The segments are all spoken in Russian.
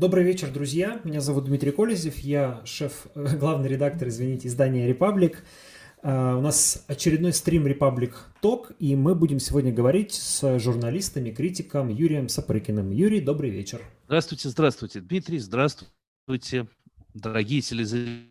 Добрый вечер, друзья. Меня зовут Дмитрий Колезев. Я шеф, э, главный редактор, извините, издания «Репаблик». Uh, у нас очередной стрим Republic Talk, и мы будем сегодня говорить с журналистом и критиком Юрием Сапрыкиным. Юрий, добрый вечер. Здравствуйте, здравствуйте, Дмитрий, здравствуйте, дорогие телезрители.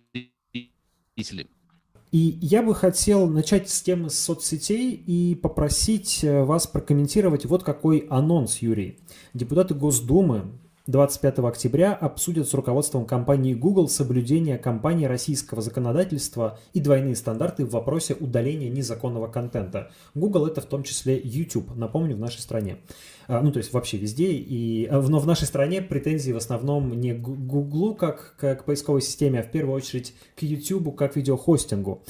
И я бы хотел начать с темы соцсетей и попросить э, вас прокомментировать вот какой анонс, Юрий. Депутаты Госдумы 25 октября обсудят с руководством компании Google соблюдение компании российского законодательства и двойные стандарты в вопросе удаления незаконного контента. Google это в том числе YouTube, напомню, в нашей стране. А, ну, то есть вообще везде. И, а, но в нашей стране претензии в основном не к Google как, как поисковой системе, а в первую очередь к YouTube как видеохостингу.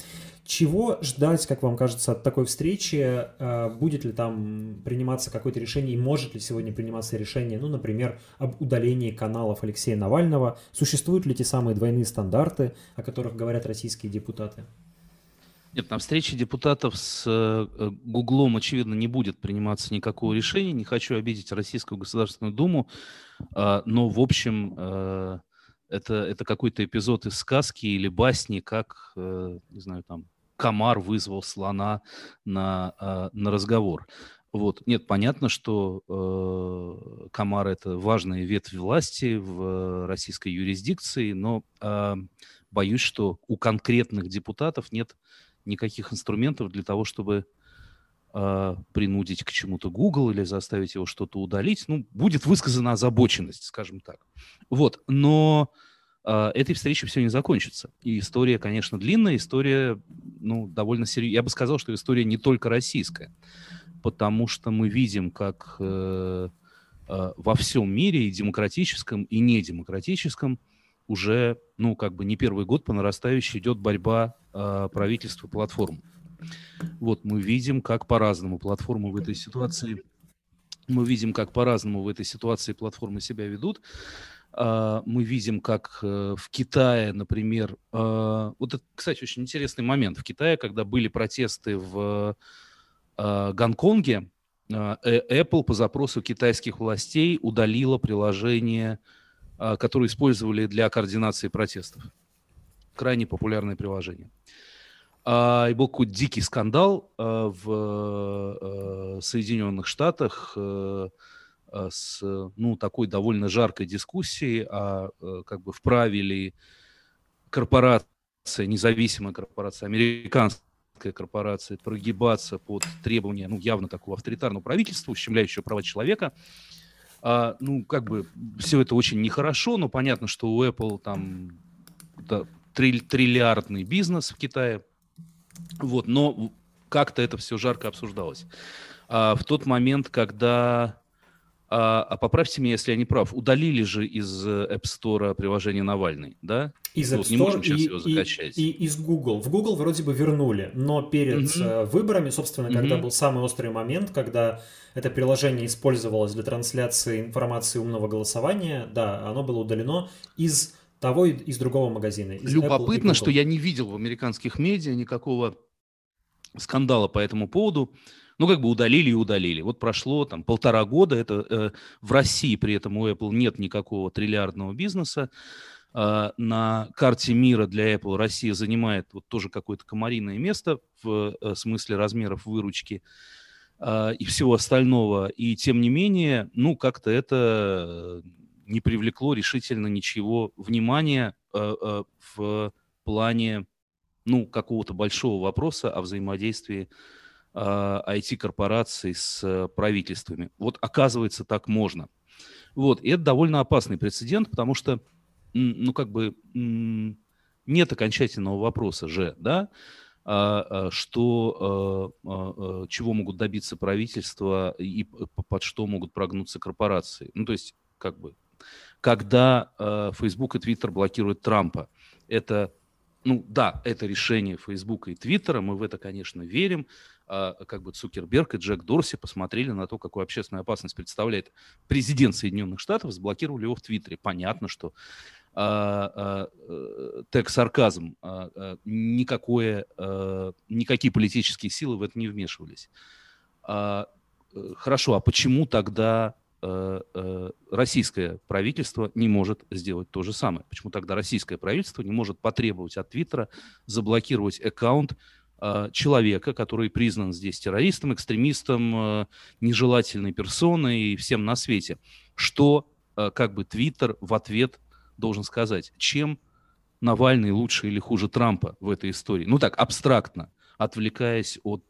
Чего ждать, как вам кажется, от такой встречи? А, будет ли там приниматься какое-то решение и может ли сегодня приниматься решение, ну, например, об удалении каналов Алексея Навального? Существуют ли те самые двойные стандарты, о которых говорят российские депутаты? Нет, на встрече депутатов с э, Гуглом, очевидно, не будет приниматься никакого решения. Не хочу обидеть Российскую Государственную Думу, а, но, в общем, э, это, это какой-то эпизод из сказки или басни, как, э, не знаю, там, комар вызвал слона на, на разговор. Вот. Нет, понятно, что э, комар – это важная ветвь власти в российской юрисдикции, но э, боюсь, что у конкретных депутатов нет никаких инструментов для того, чтобы э, принудить к чему-то Google или заставить его что-то удалить. Ну, будет высказана озабоченность, скажем так. Вот, но э, этой встречи все не закончится. И история, конечно, длинная, история, ну, довольно серьезная. Я бы сказал, что история не только российская, потому что мы видим, как э, э, во всем мире, и демократическом, и недемократическом, уже, ну, как бы не первый год по нарастающей идет борьба э, правительства платформ. Вот мы видим, как по-разному платформы в этой ситуации, мы видим, как по-разному в этой ситуации платформы себя ведут. Uh, мы видим, как uh, в Китае, например, uh, вот это, кстати, очень интересный момент. В Китае, когда были протесты в Гонконге, Apple по запросу китайских властей удалила приложение а, которые использовали для координации протестов. Крайне популярное приложение. А, и был какой-то дикий скандал а, в Соединенных Штатах с ну, такой довольно жаркой дискуссией, а как бы вправе ли корпорация, независимая корпорация, американская корпорация прогибаться под требования, ну, явно такого авторитарного правительства, ущемляющего права человека, а, ну, как бы все это очень нехорошо, но понятно, что у Apple там да, триль, триллиардный бизнес в Китае. Вот, но как-то это все жарко обсуждалось. А, в тот момент, когда а, а поправьте меня, если я не прав, удалили же из App Store приложение Навальный, да? Из App Store не можем сейчас и, его закачать. И, и из Google. В Google вроде бы вернули, но перед угу. выборами, собственно, угу. когда был самый острый момент, когда это приложение использовалось для трансляции информации умного голосования, да, оно было удалено из того и из другого магазина. Из Любопытно, что я не видел в американских медиа никакого скандала по этому поводу. Ну, как бы удалили и удалили. Вот прошло там полтора года. Это э, в России при этом у Apple нет никакого триллиардного бизнеса. Э, на карте мира для Apple Россия занимает вот тоже какое-то комариное место в э, смысле размеров выручки. А, и всего остального. И тем не менее, ну, как-то это не привлекло решительно ничего внимания а, в плане, ну, какого-то большого вопроса о взаимодействии IT-корпораций а, с правительствами. Вот оказывается, так можно. Вот, и это довольно опасный прецедент, потому что, ну, как бы нет окончательного вопроса же, да, а, а, что, чего могут добиться правительства и под что могут прогнуться корпорации. Ну, то есть, как бы, когда Facebook и Twitter блокируют Трампа, это ну да, это решение Фейсбука и Твиттера, мы в это, конечно, верим. А, как бы Цукерберг и Джек Дорси посмотрели на то, какую общественную опасность представляет президент Соединенных Штатов, заблокировали его в Твиттере. Понятно, что а, а, э, тег сарказм, а, никакое, никакие политические силы в это не вмешивались. Э, хорошо, а почему тогда Э, российское правительство не может сделать то же самое. Почему тогда российское правительство не может потребовать от Твиттера заблокировать аккаунт человека, который признан здесь террористом, экстремистом, нежелательной персоной и всем на свете? Что как бы Твиттер в ответ должен сказать? Чем Навальный лучше или хуже Трампа в этой истории? Ну так, абстрактно, отвлекаясь от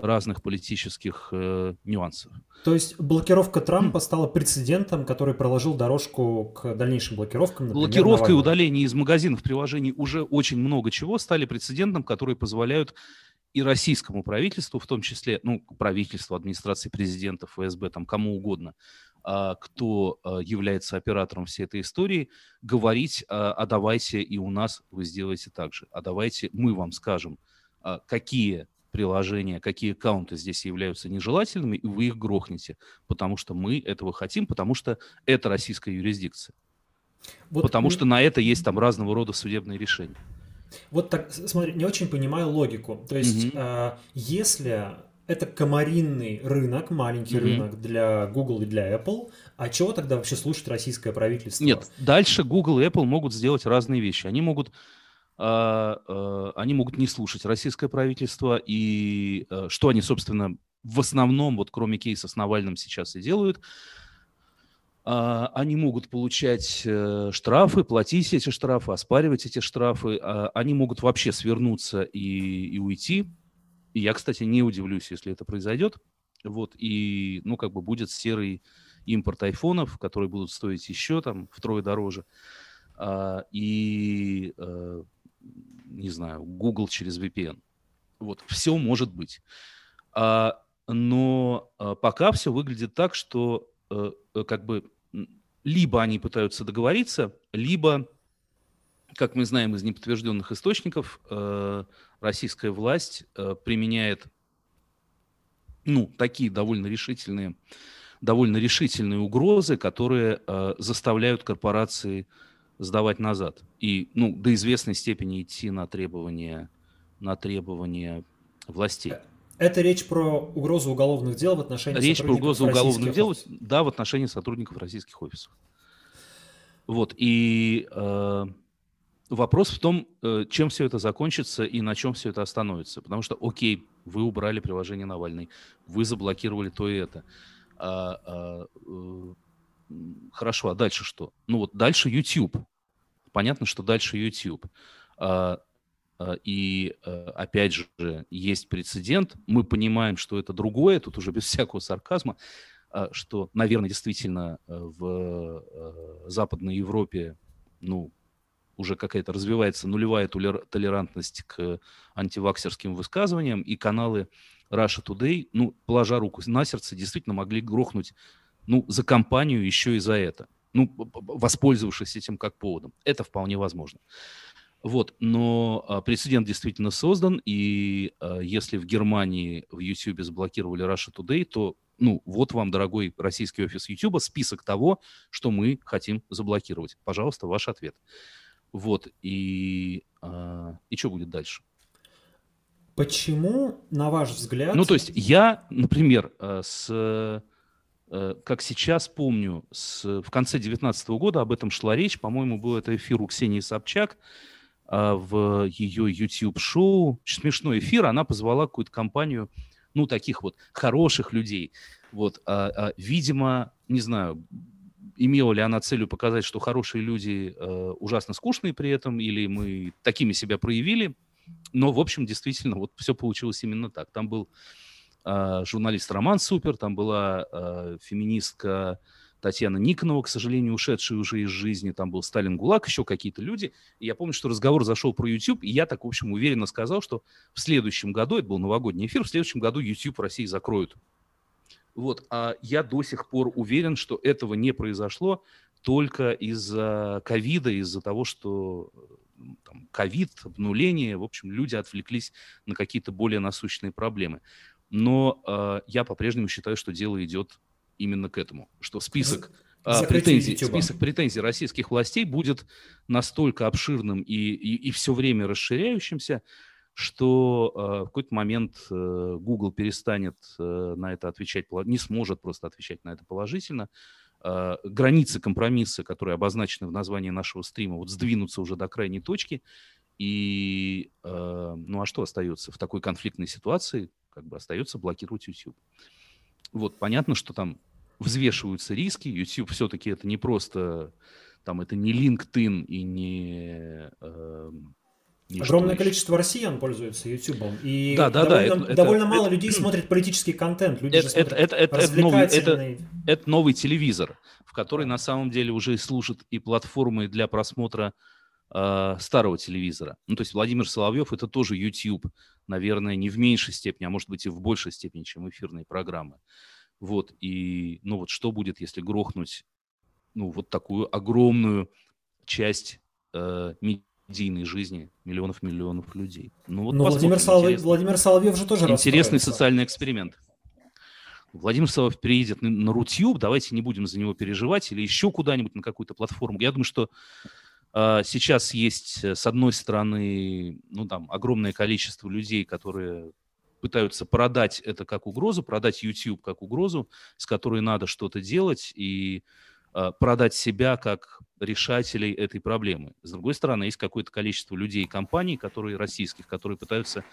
разных политических э, нюансов. То есть блокировка Трампа стала прецедентом, который проложил дорожку к дальнейшим блокировкам. Например, Блокировка Навального. и удаление из магазинов приложений уже очень много чего стали прецедентом, которые позволяют и российскому правительству, в том числе, ну, правительству, администрации президента, ФСБ, там, кому угодно, а, кто а, является оператором всей этой истории, говорить, а, а давайте и у нас вы сделаете так же, а давайте мы вам скажем, какие приложения, какие аккаунты здесь являются нежелательными, и вы их грохнете, потому что мы этого хотим, потому что это российская юрисдикция. Вот потому мы... что на это есть там разного рода судебные решения. Вот так, смотри, не очень понимаю логику. То есть, угу. э, если это комаринный рынок, маленький угу. рынок для Google и для Apple, а чего тогда вообще слушать российское правительство? Нет, дальше Google и Apple могут сделать разные вещи. Они могут они могут не слушать российское правительство, и э, что они, собственно, в основном, вот кроме кейса с Навальным сейчас и делают, а, они могут получать э, штрафы, платить эти штрафы, оспаривать эти штрафы, они могут вообще свернуться и, и уйти. И я, кстати, не удивлюсь, если это произойдет. Вот, и, ну, как бы будет серый импорт айфонов, которые будут стоить еще там втрое дороже. И э, не знаю, Google через VPN. Вот, все может быть. А, но а, пока все выглядит так, что а, как бы либо они пытаются договориться, либо, как мы знаем из неподтвержденных источников, а, российская власть а, применяет ну, такие довольно решительные, довольно решительные угрозы, которые а, заставляют корпорации сдавать назад. И ну, до известной степени идти на требования, на требования властей. Это речь про угрозу уголовных дел в отношении Речь про угрозу уголовных дел, да, в отношении сотрудников российских офисов. Вот, и э, вопрос в том, э, чем все это закончится и на чем все это остановится. Потому что, окей, вы убрали приложение Навальный, вы заблокировали то и это. А, а, э, хорошо, а дальше что? Ну вот дальше YouTube понятно, что дальше YouTube. А, а, и а, опять же, есть прецедент. Мы понимаем, что это другое, тут уже без всякого сарказма, что, наверное, действительно в Западной Европе, ну, уже какая-то развивается нулевая толерантность к антиваксерским высказываниям, и каналы Russia Today, ну, положа руку на сердце, действительно могли грохнуть, ну, за компанию еще и за это ну, воспользовавшись этим как поводом. Это вполне возможно. Вот, но а, прецедент действительно создан, и а, если в Германии в YouTube заблокировали Russia Today, то, ну, вот вам, дорогой российский офис YouTube, список того, что мы хотим заблокировать. Пожалуйста, ваш ответ. Вот, и, а, и что будет дальше? Почему, на ваш взгляд... Ну, то есть я, например, а, с Э, как сейчас помню, с, в конце 2019 года об этом шла речь. По-моему, был это эфир у Ксении Собчак а, в ее YouTube-шоу. Смешной эфир. Она позвала какую-то компанию, ну, таких вот хороших людей. Вот, а, а, видимо, не знаю, имела ли она целью показать, что хорошие люди а, ужасно скучные при этом, или мы такими себя проявили. Но, в общем, действительно, вот все получилось именно так. Там был журналист Роман Супер, там была а, феминистка Татьяна Никонова, к сожалению, ушедшая уже из жизни, там был Сталин Гулак, еще какие-то люди. И я помню, что разговор зашел про YouTube, и я так, в общем, уверенно сказал, что в следующем году, это был новогодний эфир, в следующем году YouTube в России закроют. Вот, а я до сих пор уверен, что этого не произошло только из-за ковида, из-за того, что ковид, обнуление, в общем, люди отвлеклись на какие-то более насущные проблемы. Но э, я по-прежнему считаю, что дело идет именно к этому, что список э, претензий, список претензий российских властей будет настолько обширным и, и, и все время расширяющимся, что э, в какой-то момент э, Google перестанет э, на это отвечать, не сможет просто отвечать на это положительно, э, границы компромисса, которые обозначены в названии нашего стрима, вот сдвинутся уже до крайней точки. И, э, ну а что остается в такой конфликтной ситуации? Как бы остается блокировать YouTube. Вот, понятно, что там взвешиваются риски. YouTube все-таки это не просто, там, это не LinkedIn и не... Э, Огромное количество россиян пользуются YouTube. И да, да, довольно, да, довольно это, мало это, людей смотрит политический контент. Люди это, же смотрят это, это, это, новый, это, это новый телевизор, в который на самом деле уже служат и платформы для просмотра э, старого телевизора. Ну, то есть Владимир Соловьев это тоже YouTube, наверное, не в меньшей степени, а может быть и в большей степени, чем эфирные программы. Вот, и, ну вот что будет, если грохнуть, ну, вот такую огромную часть э, медийной жизни миллионов-миллионов людей. Ну, вот Но Владимир, Соловьев, Владимир Соловьев же тоже Интересный социальный эксперимент. Владимир Соловьев переедет на, Рутюб, давайте не будем за него переживать, или еще куда-нибудь на какую-то платформу. Я думаю, что э, сейчас есть, э, с одной стороны, ну, там, огромное количество людей, которые пытаются продать это как угрозу, продать YouTube как угрозу, с которой надо что-то делать, и а, продать себя как решателей этой проблемы. С другой стороны, есть какое-то количество людей и компаний, которые российских, которые пытаются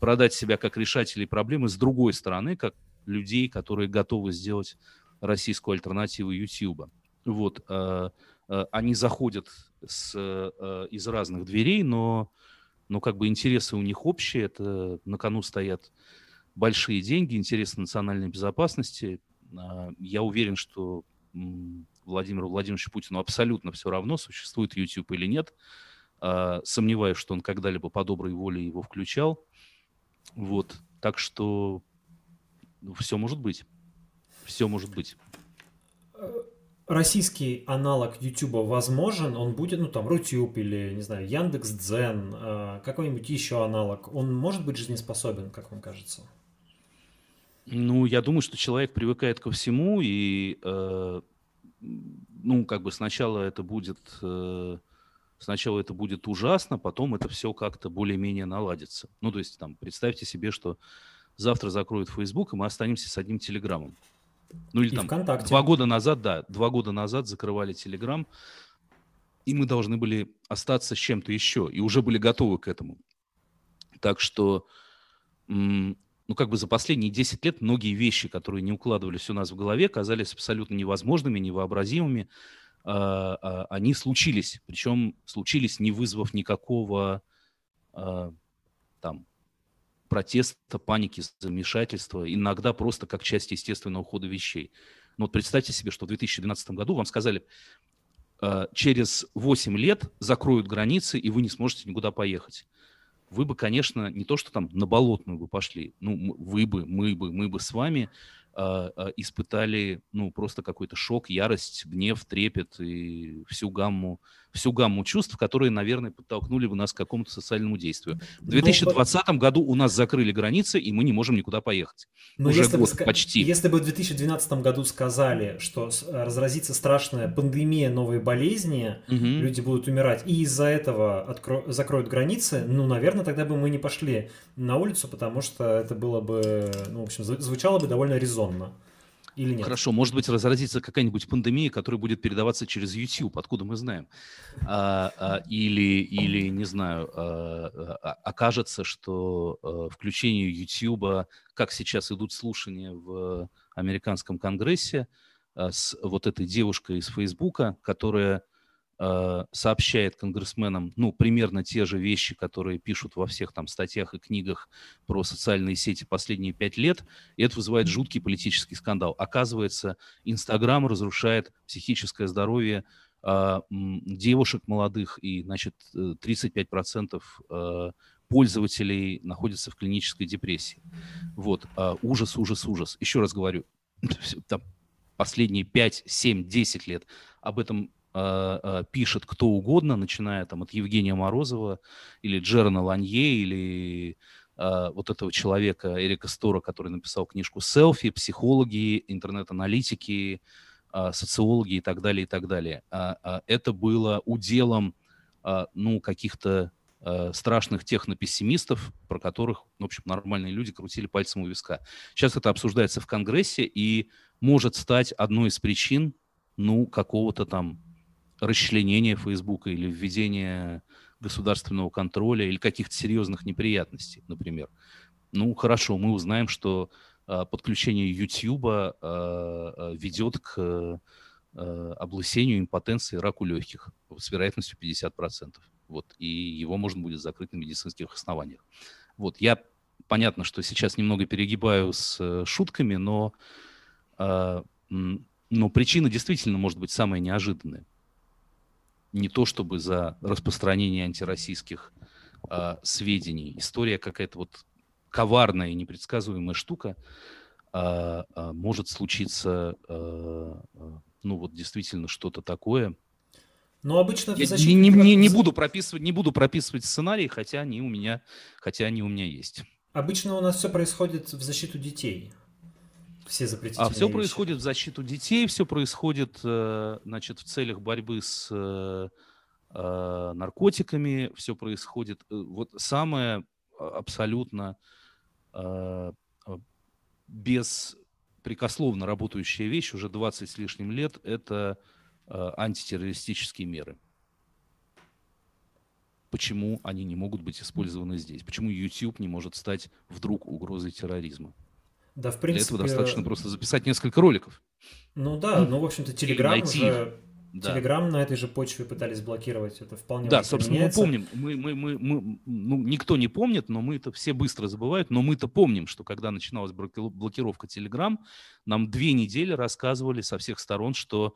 продать себя как решателей проблемы с другой стороны, как людей, которые готовы сделать российскую альтернативу YouTube. Вот, э, они заходят с, э, из разных дверей, но, но как бы интересы у них общие, это на кону стоят большие деньги, интересы национальной безопасности. Э, я уверен, что Владимиру Владимировичу Путину абсолютно все равно, существует YouTube или нет. А, сомневаюсь, что он когда-либо по доброй воле его включал. Вот. Так что ну, все может быть. Все может быть. Российский аналог YouTube возможен, он будет, ну там, Рутюб или, не знаю, Яндекс Дзен, а, какой-нибудь еще аналог, он может быть жизнеспособен, как вам кажется? Ну, я думаю, что человек привыкает ко всему, и э, ну, как бы сначала это будет, э, сначала это будет ужасно, потом это все как-то более-менее наладится. Ну, то есть, там, представьте себе, что завтра закроют Facebook, и мы останемся с одним Телеграмом. Ну, или и там, ВКонтакте. два года назад, да, два года назад закрывали Телеграм, и мы должны были остаться с чем-то еще, и уже были готовы к этому. Так что ну, как бы за последние 10 лет многие вещи, которые не укладывались у нас в голове, казались абсолютно невозможными, невообразимыми. А, а, они случились, причем случились, не вызвав никакого а, там протеста, паники, замешательства, иногда просто как часть естественного хода вещей. Но вот представьте себе, что в 2012 году вам сказали, через 8 лет закроют границы, и вы не сможете никуда поехать вы бы, конечно, не то, что там на болотную бы пошли, ну, вы бы, мы бы, мы бы с вами э, э, испытали, ну, просто какой-то шок, ярость, гнев, трепет и всю гамму, всю гамму чувств, которые, наверное, подтолкнули бы нас к какому-то социальному действию. В 2020 Но... году у нас закрыли границы, и мы не можем никуда поехать. Но Уже если год бы, почти. Если бы в 2012 году сказали, что разразится страшная пандемия новой болезни, угу. люди будут умирать, и из-за этого откро... закроют границы, ну, наверное, тогда бы мы не пошли на улицу, потому что это было бы, ну, в общем, звучало бы довольно резонно. Или нет? Хорошо, может быть, разразится какая-нибудь пандемия, которая будет передаваться через YouTube, откуда мы знаем. А, а, или, или, не знаю, а, а, окажется, что а, включение YouTube, как сейчас идут слушания в американском конгрессе, а, с вот этой девушкой из Фейсбука, которая сообщает конгрессменам, ну, примерно те же вещи, которые пишут во всех там статьях и книгах про социальные сети последние пять лет, и это вызывает жуткий политический скандал. Оказывается, Инстаграм разрушает психическое здоровье э, девушек молодых, и, значит, 35% э, пользователей находятся в клинической депрессии. Вот, э, ужас, ужас, ужас. Еще раз говорю, там, последние 5, 7, 10 лет об этом э, пишет кто угодно, начиная там от Евгения Морозова или Джерна Ланье или э, вот этого человека Эрика Стора, который написал книжку «Селфи», психологи, интернет-аналитики, э, социологи и так далее, и так далее. Э, э, это было уделом э, ну, каких-то э, страшных технопессимистов, про которых, в общем, нормальные люди крутили пальцем у виска. Сейчас это обсуждается в Конгрессе и может стать одной из причин, ну, какого-то там расчленения Фейсбука или введения государственного контроля или каких-то серьезных неприятностей, например. Ну, хорошо, мы узнаем, что э, подключение YouTube э, э, ведет к э, облысению, импотенции, раку легких с вероятностью 50%. Вот, и его можно будет закрыть на медицинских основаниях. Вот, я, понятно, что сейчас немного перегибаю с э, шутками, но, но причина действительно может быть самая неожиданная. Не то чтобы за распространение антироссийских э, сведений. История какая-то вот коварная и непредсказуемая штука э, э, может случиться, э, ну вот действительно что-то такое – но обычно я защитник... не, не, не, буду прописывать, не буду прописывать сценарий, хотя они у меня, хотя они у меня есть. Обычно у нас все происходит в защиту детей. Все запретительные А все вещи. происходит в защиту детей, все происходит, э, значит, в целях борьбы с э, э, наркотиками, все происходит. Вот самое абсолютно беспрекословно работающая вещь уже 20 с лишним лет – это антитеррористические меры. Почему они не могут быть использованы здесь? Почему YouTube не может стать вдруг угрозой терроризма? Да, в принципе... Для этого достаточно просто записать несколько роликов. Ну да, ну, в общем-то, Telegram уже... Да. Telegram на этой же почве пытались блокировать, это вполне Да, собственно, меняется. мы помним, мы, мы, мы, мы, ну, никто не помнит, но мы это все быстро забывают, но мы-то помним, что когда начиналась блокировка Telegram, нам две недели рассказывали со всех сторон, что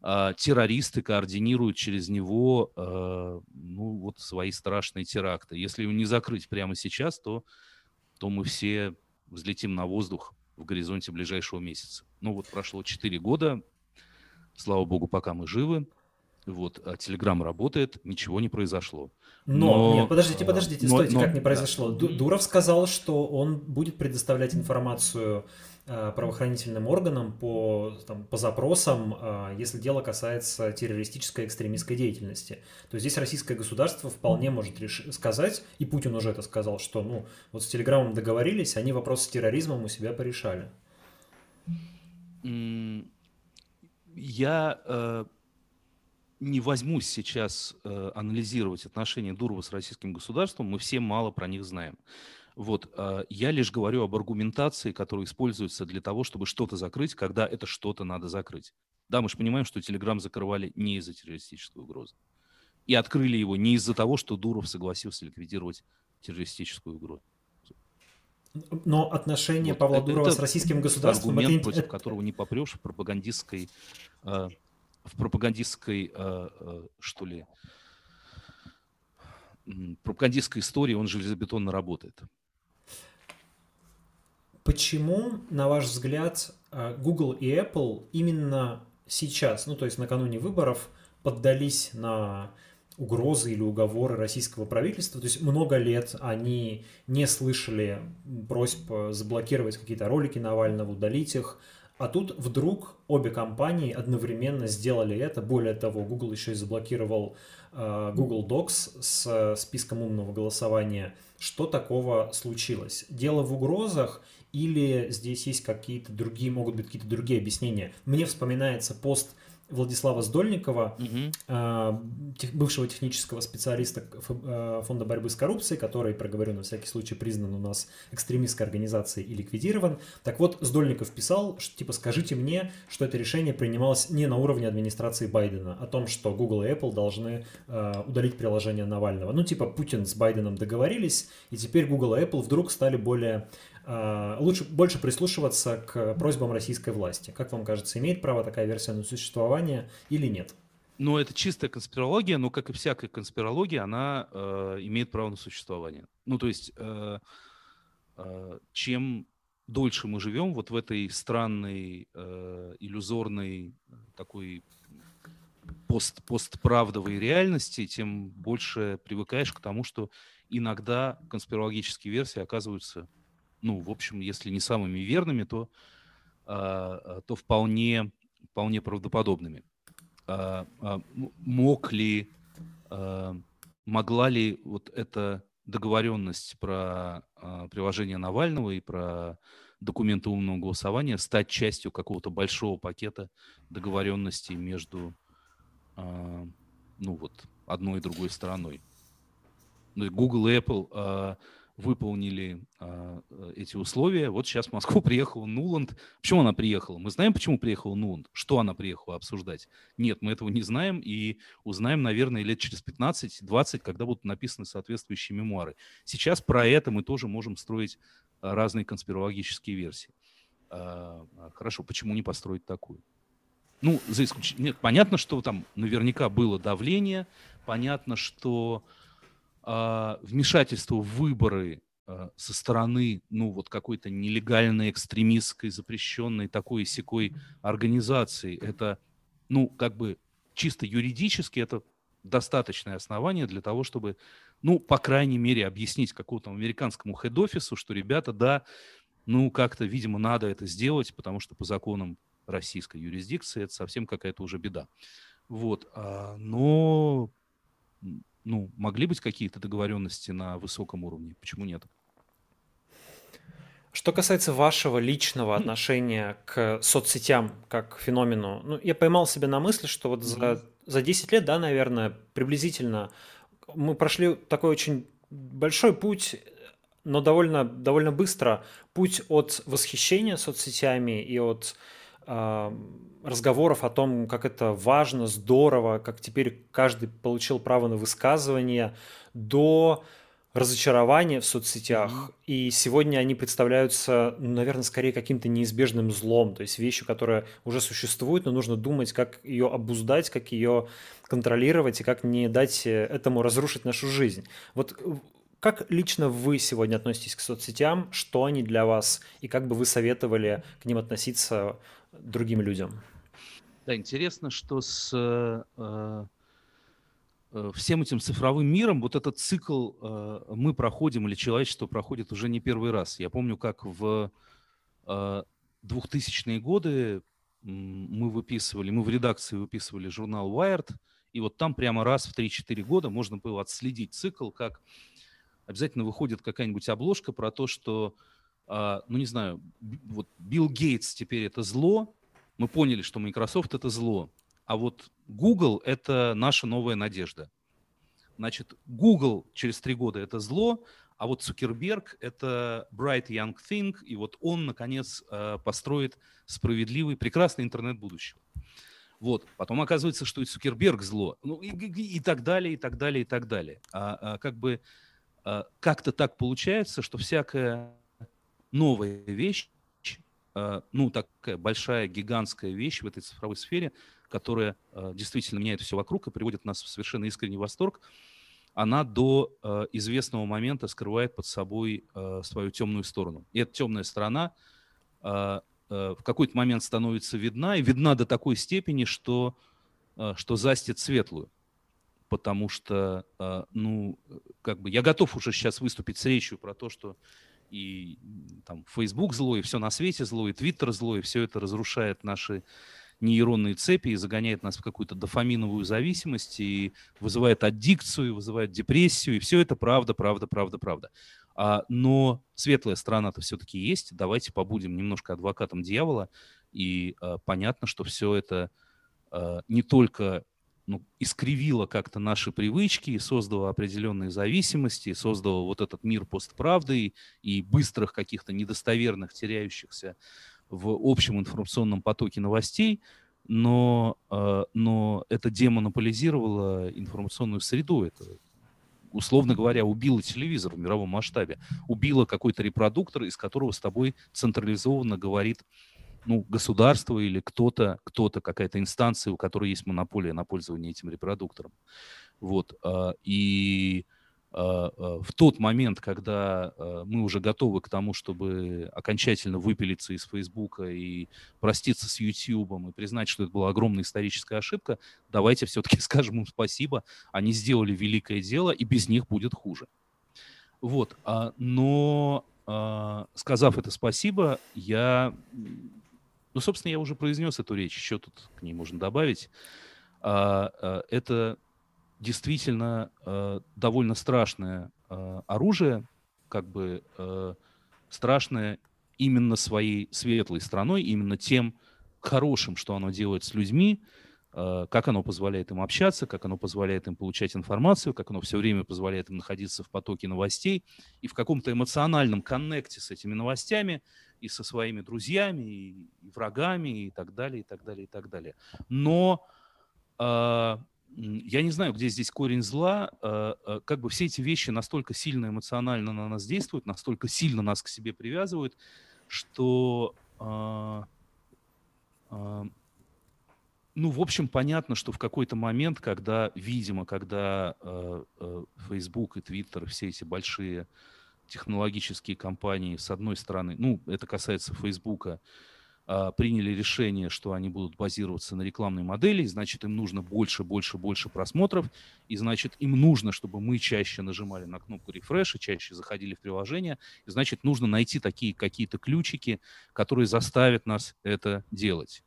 а, террористы координируют через него а, ну, вот свои страшные теракты. Если его не закрыть прямо сейчас, то, то мы все взлетим на воздух в горизонте ближайшего месяца. Ну вот прошло 4 года, слава богу, пока мы живы. Вот, а Телеграм работает, ничего не произошло. Но, но нет, подождите, подождите, но, стойте, но, как не произошло. Да. Дуров сказал, что он будет предоставлять информацию Э, правоохранительным органам по, там, по запросам, э, если дело касается террористической экстремистской деятельности. То есть здесь российское государство вполне может реш... сказать, и Путин уже это сказал, что ну, вот с Телеграмом договорились, они вопрос с терроризмом у себя порешали. Я э, не возьмусь сейчас э, анализировать отношения Дурова с российским государством, мы все мало про них знаем. Вот, а, я лишь говорю об аргументации, которая используется для того, чтобы что-то закрыть, когда это что-то надо закрыть. Да, мы же понимаем, что Телеграм закрывали не из-за террористической угрозы. И открыли его не из-за того, что Дуров согласился ликвидировать террористическую угрозу. Но отношения вот, Павла Дурова с российским государством... Аргумент, это... против которого не попрешь в пропагандистской, э, в пропагандистской, э, э, что ли, пропагандистской истории, он железобетонно работает. Почему, на ваш взгляд, э, Google и Apple именно сейчас, ну то есть накануне выборов, поддались на угрозы или уговоры российского правительства. То есть много лет они не слышали просьб заблокировать какие-то ролики Навального, удалить их. А тут вдруг обе компании одновременно сделали это. Более того, Google еще и заблокировал э, Google Docs с списком умного голосования. Что такого случилось? Дело в угрозах или здесь есть какие-то другие, могут быть какие-то другие объяснения. Мне вспоминается пост Владислава Сдольникова, угу. бывшего технического специалиста э, Фонда борьбы с коррупцией, который, проговорю на всякий случай, признан у нас экстремистской организацией и ликвидирован. Так вот, Сдольников писал, что, типа, скажите мне, что это решение принималось не на уровне администрации Байдена, о том, что Google и Apple должны э, удалить приложение Навального. Ну, типа, Путин с Байденом договорились, и теперь Google и Apple вдруг стали более лучше больше прислушиваться к просьбам российской власти. Как вам кажется, имеет право такая версия на существование или нет? Ну, это чистая конспирология, но, как и всякая конспирология, она э, имеет право на существование. Ну, то есть, э, э, чем дольше мы живем вот в этой странной, э, иллюзорной такой пост, постправдовой реальности, тем больше привыкаешь к тому, что иногда конспирологические версии оказываются, ну, в общем, если не самыми верными, то, а, то вполне, вполне правдоподобными. А, а, мог ли, могла ли вот эта договоренность про приложение Навального и про документы умного голосования стать частью какого-то большого пакета договоренностей между ну вот, одной и другой стороной. Ну Google и Apple выполнили а, эти условия. Вот сейчас в Москву приехала Нуланд. Почему она приехала? Мы знаем, почему приехала Нуланд? Что она приехала обсуждать? Нет, мы этого не знаем и узнаем, наверное, лет через 15-20, когда будут написаны соответствующие мемуары. Сейчас про это мы тоже можем строить разные конспирологические версии. Хорошо, почему не построить такую? Ну, за исключением... Нет, понятно, что там наверняка было давление, понятно, что э, вмешательство в выборы э, со стороны, ну, вот какой-то нелегальной, экстремистской, запрещенной такой секой организации, это, ну, как бы чисто юридически это достаточное основание для того, чтобы, ну, по крайней мере, объяснить какому-то американскому хед-офису, что, ребята, да, ну, как-то, видимо, надо это сделать, потому что по законам российской юрисдикции, это совсем какая-то уже беда. Вот, а, но ну, могли быть какие-то договоренности на высоком уровне, почему нет? Что касается вашего личного отношения к соцсетям как феномену, ну, я поймал себя на мысли, что вот за, за 10 лет, да, наверное, приблизительно, мы прошли такой очень большой путь, но довольно, довольно быстро, путь от восхищения соцсетями и от разговоров о том, как это важно, здорово, как теперь каждый получил право на высказывание, до разочарования в соцсетях. Mm-hmm. И сегодня они представляются, ну, наверное, скорее каким-то неизбежным злом, то есть вещью, которая уже существует, но нужно думать, как ее обуздать, как ее контролировать и как не дать э, этому разрушить нашу жизнь. Вот э, как лично вы сегодня относитесь к соцсетям, что они для вас, и как бы вы советовали к ним относиться другим людям. Да, интересно, что с э, э, всем этим цифровым миром вот этот цикл э, мы проходим или человечество проходит уже не первый раз. Я помню, как в э, 2000-е годы мы выписывали, мы в редакции выписывали журнал Wired, и вот там прямо раз в 3-4 года можно было отследить цикл, как обязательно выходит какая-нибудь обложка про то, что ну не знаю, вот Билл Гейтс теперь это зло, мы поняли, что Microsoft это зло, а вот Google это наша новая надежда. Значит, Google через три года это зло, а вот Цукерберг это bright young thing, и вот он, наконец, а, построит справедливый, прекрасный интернет будущего. Вот. Потом оказывается, что и Цукерберг зло. Ну и, и, и так далее, и так далее, и так далее. А, а как бы а, как-то так получается, что всякая новая вещь, э, ну, такая большая, гигантская вещь в этой цифровой сфере, которая э, действительно меняет все вокруг и приводит нас в совершенно искренний восторг, она до э, известного момента скрывает под собой свою темную сторону. И эта темная сторона в какой-то момент становится видна, и видна до такой степени, что, что застит светлую. Потому что, ну, как бы я готов уже сейчас выступить с речью про то, что и там Facebook злой, и все на свете зло, и Twitter злой, и все это разрушает наши нейронные цепи и загоняет нас в какую-то дофаминовую зависимость и вызывает аддикцию, и вызывает депрессию, и все это правда, правда, правда, правда. А, но светлая сторона-то все-таки есть. Давайте побудем немножко адвокатом дьявола, и а, понятно, что все это а, не только ну, искривила как-то наши привычки, и определенные зависимости, создала вот этот мир постправды и быстрых каких-то недостоверных, теряющихся в общем информационном потоке новостей, но, э, но это демонополизировало информационную среду, это условно говоря, убило телевизор в мировом масштабе, убило какой-то репродуктор, из которого с тобой централизованно говорит ну, государство или кто-то, кто-то, какая-то инстанция, у которой есть монополия на пользование этим репродуктором. Вот. А, и а, а, в тот момент, когда мы уже готовы к тому, чтобы окончательно выпилиться из Фейсбука и проститься с Ютьюбом и признать, что это была огромная историческая ошибка, давайте все-таки скажем им спасибо. Они сделали великое дело, и без них будет хуже. Вот, но сказав это спасибо, я, ну, собственно, я уже произнес эту речь, еще тут к ней можно добавить. Это действительно э, довольно страшное оружие, как бы страшное именно своей светлой стороной, именно тем хорошим, что оно делает с людьми, как оно позволяет им общаться, как оно позволяет им получать информацию, как оно все время позволяет им находиться в потоке новостей и в каком-то эмоциональном коннекте с этими новостями и со своими друзьями, и, врагами, и так далее, и так далее, и так далее. Но э, я не знаю, где здесь корень зла. А, а, как бы все эти вещи настолько сильно эмоционально на нас действуют, настолько сильно нас к себе привязывают, что, а, ну, в общем, понятно, что в какой-то момент, когда, видимо, когда Facebook и Twitter, все эти большие технологические компании, с одной стороны, ну, это касается Фейсбука, а, приняли решение, что они будут базироваться на рекламной модели, значит, им нужно больше, больше, больше просмотров, и значит, им нужно, чтобы мы чаще нажимали на кнопку рефреша, чаще заходили в приложение, и значит, нужно найти такие какие-то ключики, которые заставят нас это делать.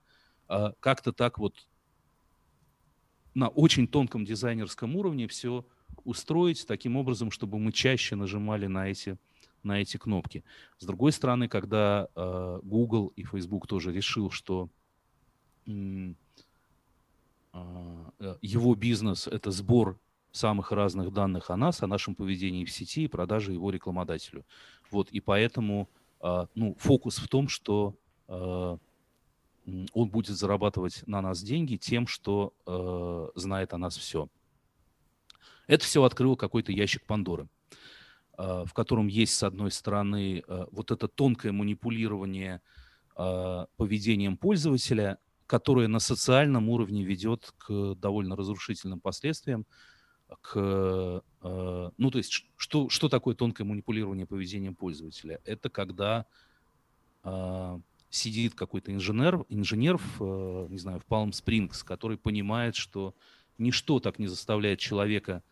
А, как-то так вот на очень тонком дизайнерском уровне все устроить таким образом, чтобы мы чаще нажимали на эти на эти кнопки. С другой стороны, когда э, Google и Facebook тоже решил, что э, его бизнес это сбор самых разных данных о нас, о нашем поведении в сети и продаже его рекламодателю. Вот, и поэтому э, ну, фокус в том, что э, он будет зарабатывать на нас деньги тем, что э, знает о нас все. Это все открыло какой-то ящик Пандоры. А, в котором есть, с одной стороны, а, вот это тонкое манипулирование а, поведением пользователя, которое на социальном уровне ведет к довольно разрушительным последствиям, к, ну, то есть, что, что такое тонкое манипулирование поведением пользователя? Это когда сидит какой-то инженер, инженер в, не знаю, в Palm Springs, который понимает, что ничто так не заставляет человека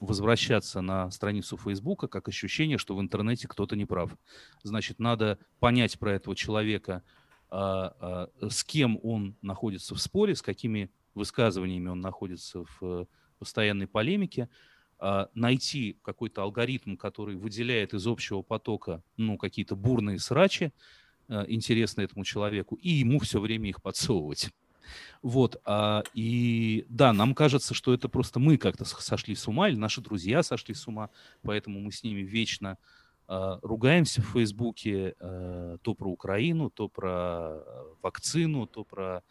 возвращаться на страницу Фейсбука как ощущение, что в интернете кто-то не прав. Значит, надо понять про этого человека, а, а, с кем он находится в споре, с какими высказываниями он находится в э, постоянной полемике, а, найти какой-то алгоритм, который выделяет из общего потока ну, какие-то бурные срачи, интересные этому человеку, и ему все время их подсовывать. Вот, а, и да, нам кажется, что это просто мы как-то сошли с ума, или наши друзья сошли с ума, поэтому мы с ними вечно а, ругаемся в Фейсбуке а, то про Украину, то про вакцину, то про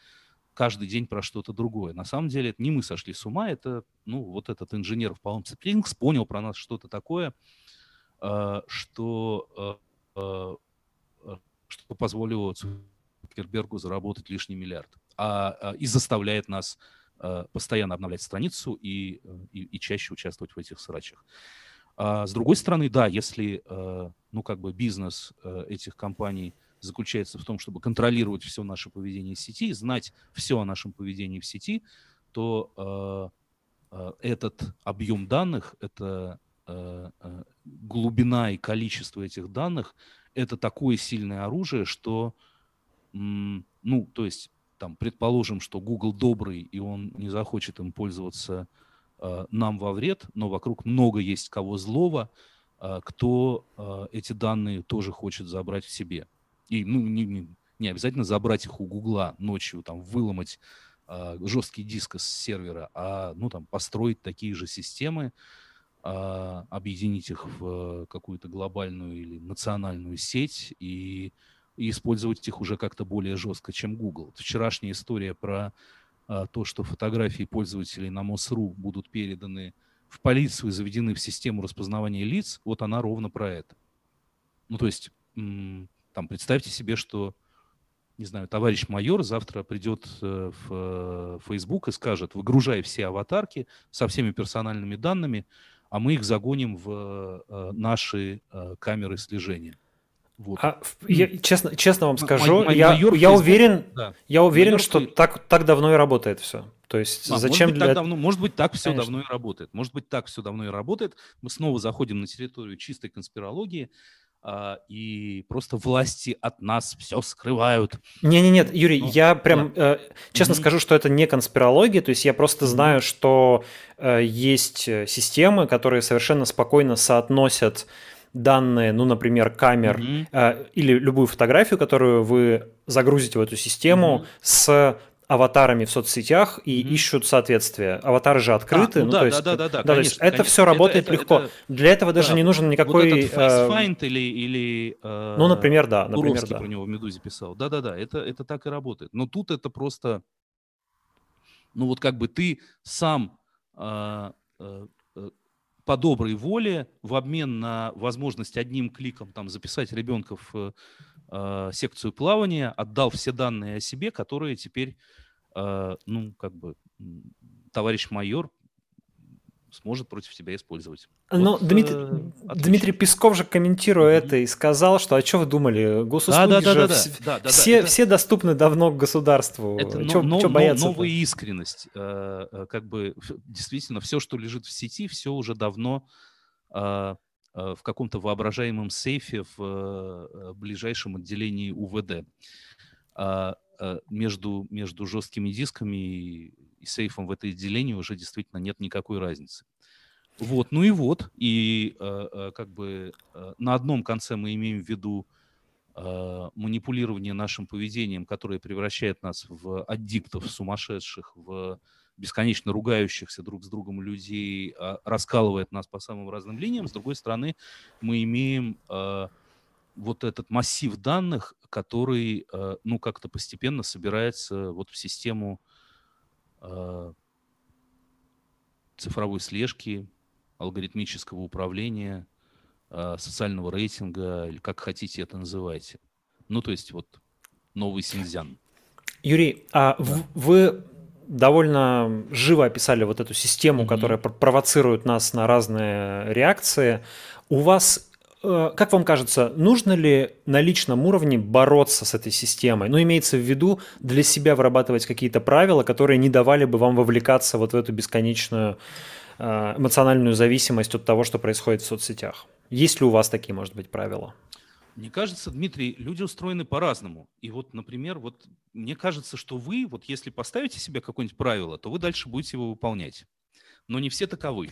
каждый день про что-то другое. На самом деле это не мы сошли с ума, это, ну, вот этот инженер в Palm Springs понял про нас что-то такое, а, что, а, а, что позволило Цукербергу заработать лишний миллиард а, а, и заставляет нас а, постоянно обновлять страницу и, и, и чаще участвовать в этих срачах. А, с другой стороны, да, если а, ну, как бы бизнес этих компаний заключается в том, чтобы контролировать все наше поведение в сети, знать все о нашем поведении в сети, то этот объем данных, это глубина и количество этих данных, это такое сильное оружие, что, ну, то есть там, предположим, что Google добрый, и он не захочет им пользоваться э, нам во вред, но вокруг много есть кого злого, э, кто э, эти данные тоже хочет забрать в себе. И ну, не, не, не обязательно забрать их у Гугла ночью, там, выломать э, жесткий диск с сервера, а ну, там, построить такие же системы, э, объединить их в какую-то глобальную или национальную сеть и и использовать их уже как-то более жестко, чем Google. Вчерашняя история про а, то, что фотографии пользователей на МОСРУ будут переданы в полицию и заведены в систему распознавания лиц, вот она ровно про это. Ну, то есть, там, представьте себе, что, не знаю, товарищ майор завтра придет э, в Facebook э, и скажет, выгружай все аватарки со всеми персональными данными, а мы их загоним в э, наши камеры слежения. Вот. А, я, честно, честно вам скажу, май, я, майор я уверен, да. я уверен, майор что так, так давно и работает все. То есть а, зачем может быть, для... так давно, может быть, так все Конечно. давно и работает. Может быть, так все давно и работает. Мы снова заходим на территорию чистой конспирологии, а, и просто власти от нас все скрывают. Не, не, нет, Юрий, ну, я прям да. э, честно mm-hmm. скажу, что это не конспирология, то есть я просто знаю, что э, есть э, системы, которые совершенно спокойно соотносят данные, ну, например, камер mm-hmm. э, или любую фотографию, которую вы загрузите в эту систему mm-hmm. с аватарами в соцсетях и mm-hmm. ищут соответствие. Аватары же открыты. А, ну, ну, да, то есть, да, да, да, да, да конечно, это конечно. все работает это, легко. Это, Для этого даже да. не нужен никакой... Вот этот FaceFind э, или... или э, ну, например, да. Например, да. про него в «Медузе» писал. Да-да-да, это, это так и работает. Но тут это просто... Ну, вот как бы ты сам э, э по доброй воле в обмен на возможность одним кликом там записать ребенка в э, секцию плавания, отдал все данные о себе, которые теперь, э, ну, как бы, товарищ майор сможет против тебя использовать. Но вот, Дмитрий, э, Дмитрий Песков же, комментируя mm-hmm. это, и сказал, что а что вы думали, госуслуги да, да, же да, да, вс- да, да, все, да, все доступны давно к государству. Это чё, но, чё бояться новая искренность. Э, э, как бы действительно все, что лежит в сети, все уже давно э, в каком-то воображаемом сейфе в ближайшем отделении УВД. А, между, между жесткими дисками и, и сейфом в это отделение уже действительно нет никакой разницы. Вот, ну и вот, и э, как бы э, на одном конце мы имеем в виду э, манипулирование нашим поведением, которое превращает нас в аддиктов, сумасшедших, в бесконечно ругающихся друг с другом людей, э, раскалывает нас по самым разным линиям. С другой стороны, мы имеем э, вот этот массив данных, который, э, ну, как-то постепенно собирается вот в систему э, цифровой слежки, алгоритмического управления, э, социального рейтинга, или как хотите это называйте. Ну, то есть вот новый Синьцзян. Юрий, а да. вы довольно живо описали вот эту систему, mm-hmm. которая провоцирует нас на разные реакции. У вас Э, как вам кажется, нужно ли на личном уровне бороться с этой системой? Ну, имеется в виду для себя вырабатывать какие-то правила, которые не давали бы вам вовлекаться вот в эту бесконечную э, эмоциональную зависимость от того, что происходит в соцсетях. Есть ли у вас такие, может быть, правила? Мне кажется, Дмитрий, люди устроены по-разному. И вот, например, вот мне кажется, что вы, вот если поставите себе какое-нибудь правило, то вы дальше будете его выполнять. Но не все таковы.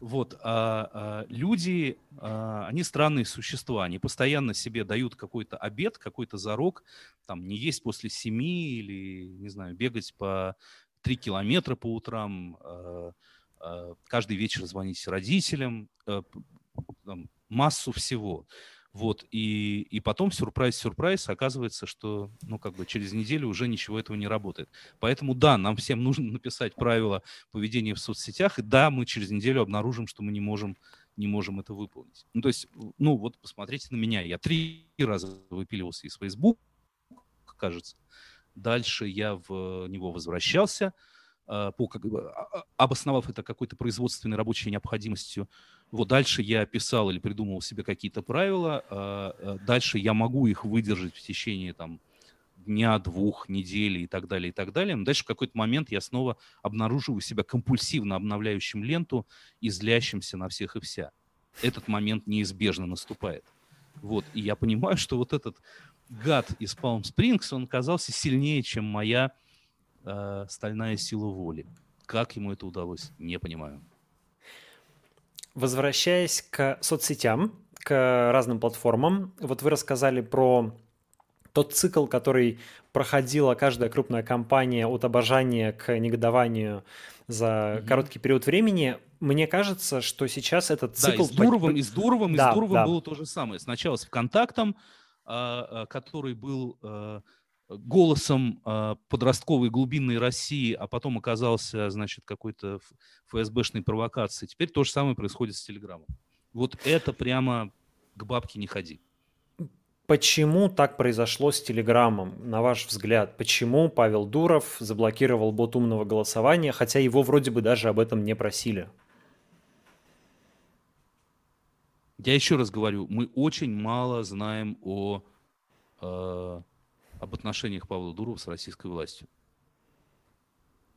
Вот, а, а, люди, а, они странные существа, они постоянно себе дают какой-то обед, какой-то зарок, там, не есть после семи или, не знаю, бегать по три километра по утрам, а, а, каждый вечер звонить родителям, а, там, массу всего. Вот, и, и потом сюрприз-сюрприз, оказывается, что, ну, как бы через неделю уже ничего этого не работает. Поэтому, да, нам всем нужно написать правила поведения в соцсетях, и да, мы через неделю обнаружим, что мы не можем, не можем это выполнить. Ну, то есть, ну, вот посмотрите на меня. Я три раза выпиливался из Facebook, кажется. Дальше я в него возвращался, по, как бы, а, а, обосновав это какой-то производственной рабочей необходимостью. Вот дальше я писал или придумывал себе какие-то правила, дальше я могу их выдержать в течение там, дня, двух, недели и так далее, и так далее. Но дальше в какой-то момент я снова обнаруживаю себя компульсивно обновляющим ленту и злящимся на всех и вся. Этот момент неизбежно наступает. Вот, и я понимаю, что вот этот гад из Palm Springs, он казался сильнее, чем моя э, стальная сила воли. Как ему это удалось, не понимаю. Возвращаясь к соцсетям, к разным платформам, вот вы рассказали про тот цикл, который проходила каждая крупная компания от обожания к негодованию за mm-hmm. короткий период времени. Мне кажется, что сейчас этот цикл... Да, и с Дуровым, и с Дуровым, да, и с Дуровым да. было то же самое. Сначала с ВКонтактом, а, а, который был а, голосом э, подростковой глубинной России, а потом оказался, значит, какой-то ФСБшной провокацией. Теперь то же самое происходит с Телеграмом. Вот это прямо к бабке не ходи. Почему так произошло с Телеграмом, на ваш взгляд? Почему Павел Дуров заблокировал бот умного голосования, хотя его вроде бы даже об этом не просили? Я еще раз говорю, мы очень мало знаем о, э, об отношениях Павла Дурова с российской властью.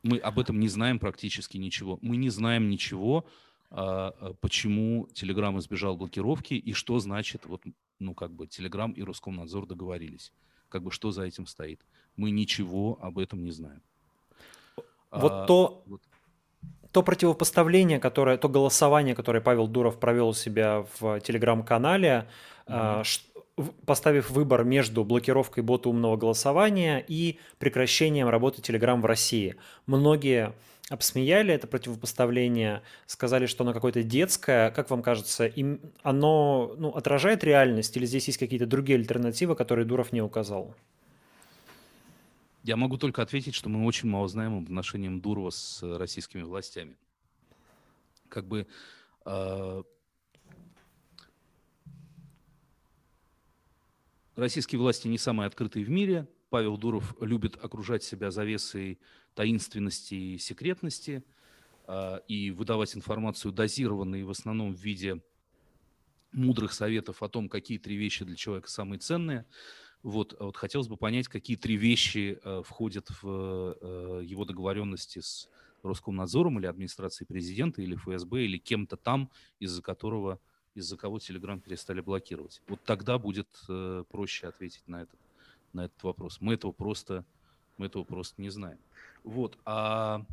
Мы об этом не знаем практически ничего. Мы не знаем ничего, э, почему Телеграм избежал блокировки и что значит, вот, ну, как бы, Телеграм и Роскомнадзор договорились. Как бы, что за этим стоит. Мы ничего об этом не знаем. Вот а, то, вот то противопоставление, которое, то голосование, которое Павел Дуров провел у себя в телеграм-канале, mm-hmm. Поставив выбор между блокировкой бота умного голосования и прекращением работы Telegram в России. Многие обсмеяли это противопоставление, сказали, что оно какое-то детское. Как вам кажется, им оно ну, отражает реальность или здесь есть какие-то другие альтернативы, которые Дуров не указал? Я могу только ответить, что мы очень мало знаем об отношении Дурова с российскими властями. Как бы э, российские власти не самые открытые в мире. Павел Дуров любит окружать себя завесой таинственности и секретности э, и выдавать информацию дозированную в основном в виде мудрых советов о том, какие три вещи для человека самые ценные – вот, а вот хотелось бы понять, какие три вещи э, входят в э, его договоренности с Роскомнадзором или администрацией президента, или ФСБ, или кем-то там, из-за которого, из-за кого Телеграм перестали блокировать. Вот тогда будет э, проще ответить на этот, на этот вопрос. Мы этого просто, мы этого просто не знаем. Вот, а,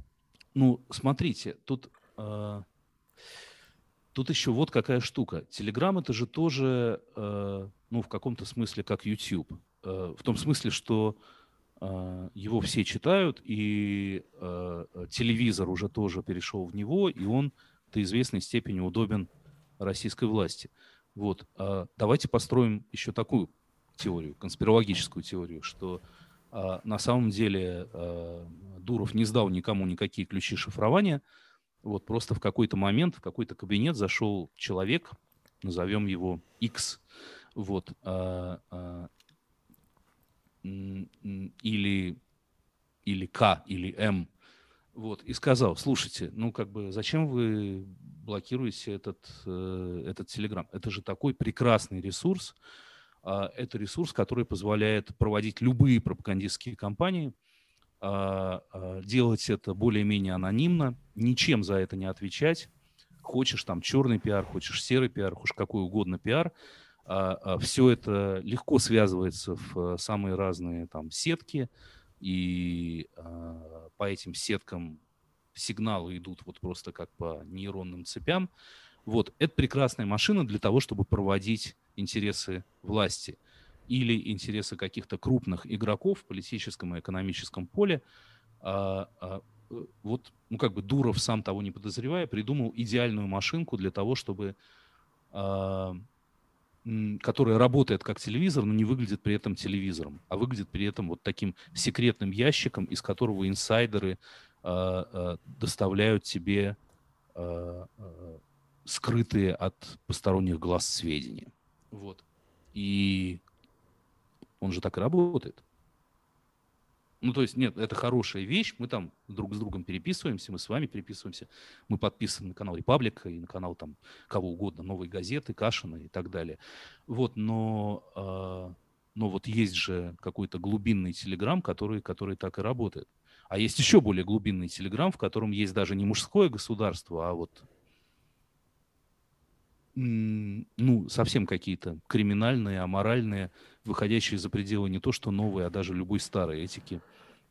ну, смотрите, тут... Э, Тут еще вот какая штука. Телеграм это же тоже, э, ну, в каком-то смысле, как YouTube. Э, в том смысле, что э, его все читают, и э, телевизор уже тоже перешел в него, и он до известной степени удобен российской власти. Вот. Э, давайте построим еще такую теорию, конспирологическую теорию, что э, на самом деле э, Дуров не сдал никому никакие ключи шифрования, вот просто в какой-то момент в какой-то кабинет зашел человек, назовем его X, вот, а, а, или, или К, или М, вот, и сказал, слушайте, ну как бы зачем вы блокируете этот, э, этот Telegram? Это же такой прекрасный ресурс, а, это ресурс, который позволяет проводить любые пропагандистские кампании – а, а, делать это более-менее анонимно, ничем за это не отвечать. Хочешь там черный пиар, хочешь серый пиар, хочешь какой угодно пиар. Все это легко связывается в самые разные там сетки, и по этим сеткам сигналы идут вот просто как по нейронным цепям. Вот, это прекрасная машина для того, чтобы проводить интересы власти или интересы каких-то крупных игроков в политическом и экономическом поле, а, а, э, вот, ну, как бы Дуров, сам того не подозревая, придумал идеальную машинку для того, чтобы а, которая работает как телевизор, но не выглядит при этом телевизором, а выглядит при этом вот таким секретным ящиком, из которого инсайдеры э, э, доставляют тебе э, скрытые от посторонних глаз сведения. Вот. И он же так и работает. Ну, то есть, нет, это хорошая вещь, мы там друг с другом переписываемся, мы с вами переписываемся, мы подписаны на канал Репаблика и на канал там кого угодно, Новые газеты, Кашина и так далее. Вот, но, э, но вот есть же какой-то глубинный телеграм, который, который так и работает. А есть еще более глубинный телеграм, в котором есть даже не мужское государство, а вот ну, совсем какие-то криминальные, аморальные, выходящие за пределы не то что новой, а даже любой старой этики.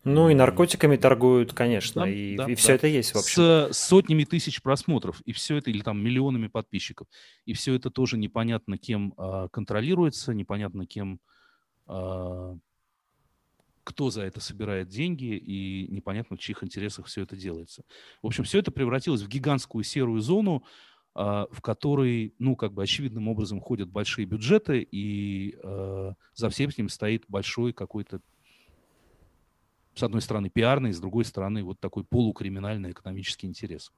Ну и наркотиками торгуют, конечно, да, и, да, и все да. это есть вообще. С сотнями тысяч просмотров, и все это, или там миллионами подписчиков. И все это тоже непонятно кем а, контролируется, непонятно кем, а, кто за это собирает деньги, и непонятно в чьих интересах все это делается. В общем, все это превратилось в гигантскую серую зону, в который, ну, как бы очевидным образом ходят большие бюджеты, и э, за всем с ним стоит большой какой-то, с одной стороны, пиарный, с другой стороны, вот такой полукриминальный экономический интерес.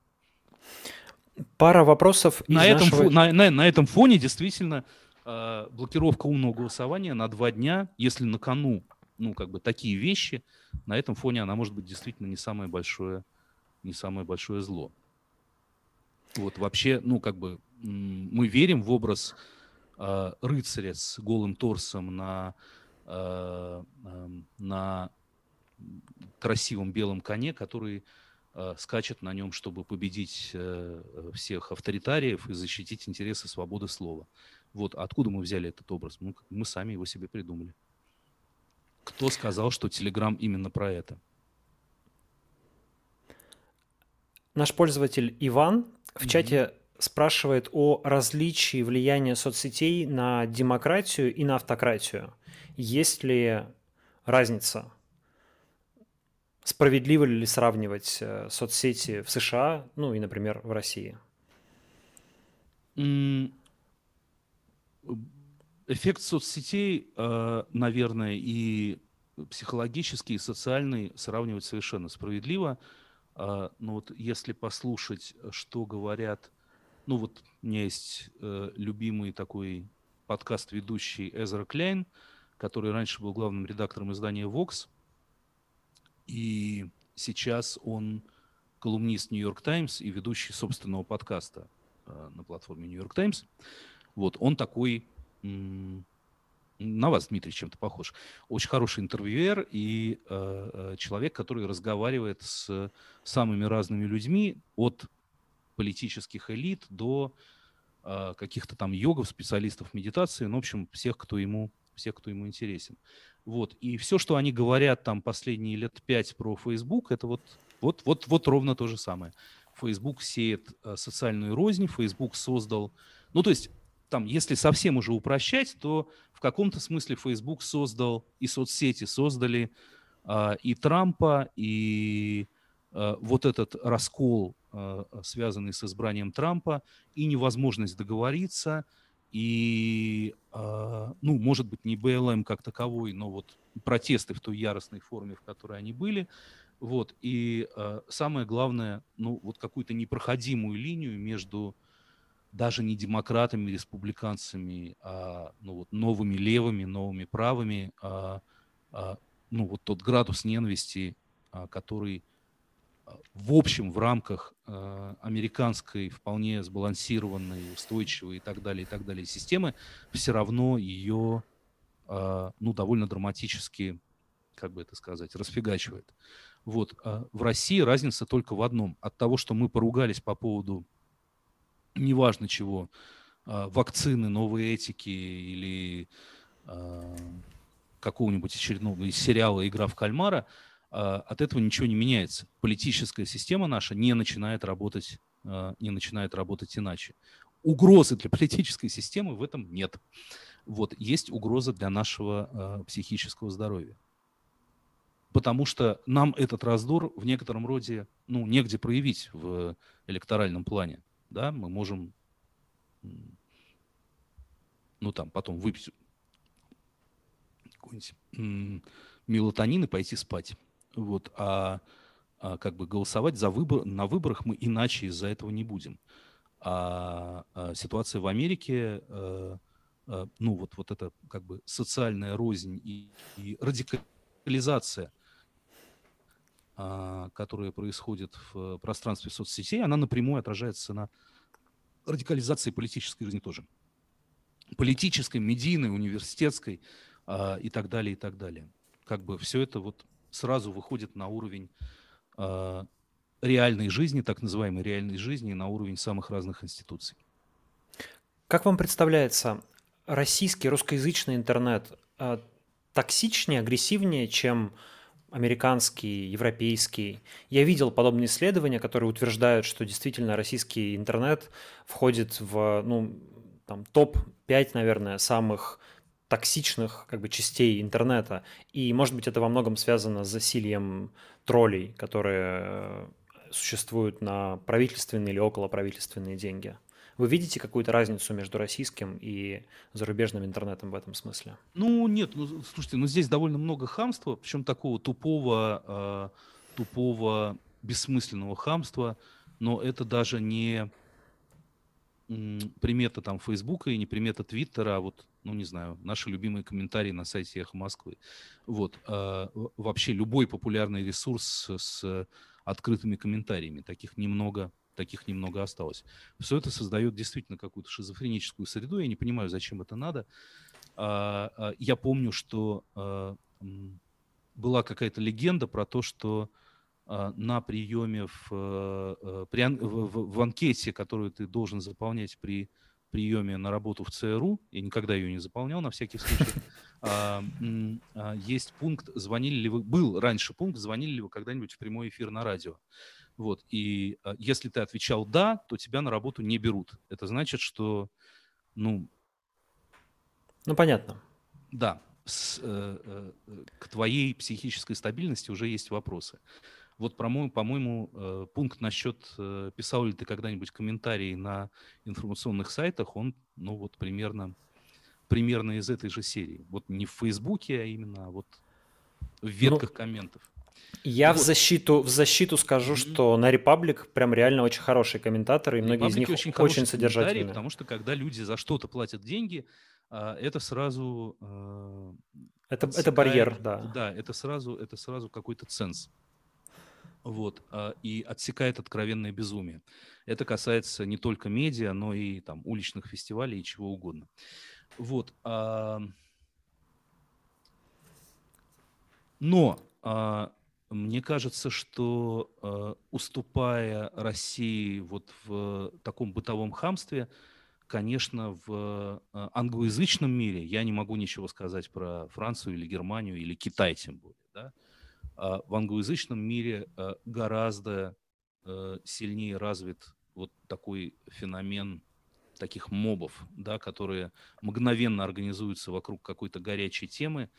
Пара вопросов на этом, нашего... на, на, на этом фоне действительно э, блокировка умного голосования на два дня, если на кону, ну, как бы такие вещи, на этом фоне она может быть действительно не самое большое, не самое большое зло. Вот вообще, ну, как бы мы верим в образ э, рыцаря с голым торсом на, э, на красивом белом коне, который э, скачет на нем, чтобы победить э, всех авторитариев и защитить интересы свободы слова. Вот откуда мы взяли этот образ? Мы, мы сами его себе придумали. Кто сказал, что Телеграм именно про это? Наш пользователь Иван в чате спрашивает о различии влияния соцсетей на демократию и на автократию. Есть ли разница? Справедливо ли сравнивать э, соцсети в США, ну и, например, в России? Эффект соцсетей, э, наверное, и психологический, и социальный сравнивать совершенно справедливо. А, Но ну вот если послушать, что говорят ну вот у меня есть э, любимый такой подкаст-ведущий Эзра Кляйн, который раньше был главным редактором издания Vox, и сейчас он колумнист Нью-Йорк Таймс и ведущий собственного подкаста э, на платформе Нью-Йорк Таймс. Вот, он такой, на вас, Дмитрий, чем-то похож. Очень хороший интервьюер и э, э человек, который разговаривает с самыми разными людьми от политических элит до э, каких-то там йогов, специалистов медитации, ну, в общем, всех, кто ему, всех, кто ему интересен. Вот. И все, что они говорят там последние лет пять про Facebook, это вот, вот, вот, вот ровно то же самое. Facebook сеет э, социальную рознь, Facebook создал... Ну, то есть там, если совсем уже упрощать, то в каком-то смысле Facebook создал и соцсети создали э, и Трампа, и э, вот этот раскол Э, связанный с избранием Трампа, и невозможность договориться, и, э, ну, может быть, не БЛМ как таковой, но вот протесты в той яростной форме, в которой они были, вот, и э, самое главное, ну, вот какую-то непроходимую линию между даже не демократами, республиканцами, а ну, вот, новыми левыми, новыми правыми, а, а, ну, вот тот градус ненависти, а, который в общем, в рамках э, американской вполне сбалансированной, устойчивой и так далее, и так далее системы, все равно ее, э, ну, довольно драматически, как бы это сказать, расфигачивает. Вот. А в России разница только в одном. От того, что мы поругались по поводу неважно чего, э, вакцины, новой этики или э, какого-нибудь очередного сериала «Игра в кальмара», а, от этого ничего не меняется. Политическая система наша не начинает работать, а, не начинает работать иначе. Угрозы для политической системы в этом нет. Вот, есть угроза для нашего а, психического здоровья. Потому что нам этот раздор в некотором роде, ну, негде проявить в электоральном плане. Да, мы можем, ну, там, потом выпить какой-нибудь мелатонин и пойти спать. Вот, а, а как бы голосовать за выбор, на выборах мы иначе из-за этого не будем. А, а ситуация в Америке, а, а, ну вот, вот это как бы социальная рознь и, и радикализация, которая происходит в пространстве соцсетей, она напрямую отражается на радикализации политической жизни тоже. Политической, медийной, университетской а, и так далее, и так далее. Как бы все это вот сразу выходит на уровень э, реальной жизни, так называемой реальной жизни, на уровень самых разных институций. Как вам представляется, российский, русскоязычный интернет э, токсичнее, агрессивнее, чем американский, европейский. Я видел подобные исследования, которые утверждают, что действительно российский интернет входит в ну, там, топ-5, наверное, самых токсичных как бы частей интернета. И, может быть, это во многом связано с засильем троллей, которые э, существуют на правительственные или околоправительственные деньги. Вы видите какую-то разницу между российским и зарубежным интернетом в этом смысле? Ну, нет, ну, слушайте, ну здесь довольно много хамства, причем такого тупого, э, тупого, бессмысленного хамства, но это даже не примета там Фейсбука и не примета Твиттера, а вот, ну не знаю, наши любимые комментарии на сайте Эхо Москвы. Вот. А, вообще любой популярный ресурс с открытыми комментариями. Таких немного, таких немного осталось. Все это создает действительно какую-то шизофреническую среду. Я не понимаю, зачем это надо. А, а, я помню, что а, была какая-то легенда про то, что на приеме в, при, в, в анкете, которую ты должен заполнять при приеме на работу в ЦРУ, я никогда ее не заполнял на всякий случай, есть пункт, звонили ли вы, был раньше пункт, звонили ли вы когда-нибудь в прямой эфир на радио. Вот, и а, если ты отвечал «да», то тебя на работу не берут. Это значит, что, ну... Ну, понятно. Да, с, э, э, к твоей психической стабильности уже есть вопросы. Вот, по-моему, э, пункт насчет, э, писал ли ты когда-нибудь комментарии на информационных сайтах, он, ну, вот примерно, примерно из этой же серии. Вот не в Фейсбуке, а именно вот в ну, ветках ну, комментов. Я вот. в защиту, в защиту скажу, mm-hmm. что на Репаблик прям реально очень хорошие комментаторы, и многие Republic из них очень, очень содержательные. Потому что когда люди за что-то платят деньги, а, это сразу... Э, это, это барьер, да. Да, это сразу, это сразу какой-то ценз вот, а, и отсекает откровенное безумие. Это касается не только медиа, но и там уличных фестивалей и чего угодно. Вот. Но а, мне кажется, что а, уступая России вот в таком бытовом хамстве, конечно, в англоязычном мире я не могу ничего сказать про Францию или Германию или Китай тем более, да, а в англоязычном мире э, гораздо э, сильнее развит вот такой феномен таких мобов, да, которые мгновенно организуются вокруг какой-то горячей темы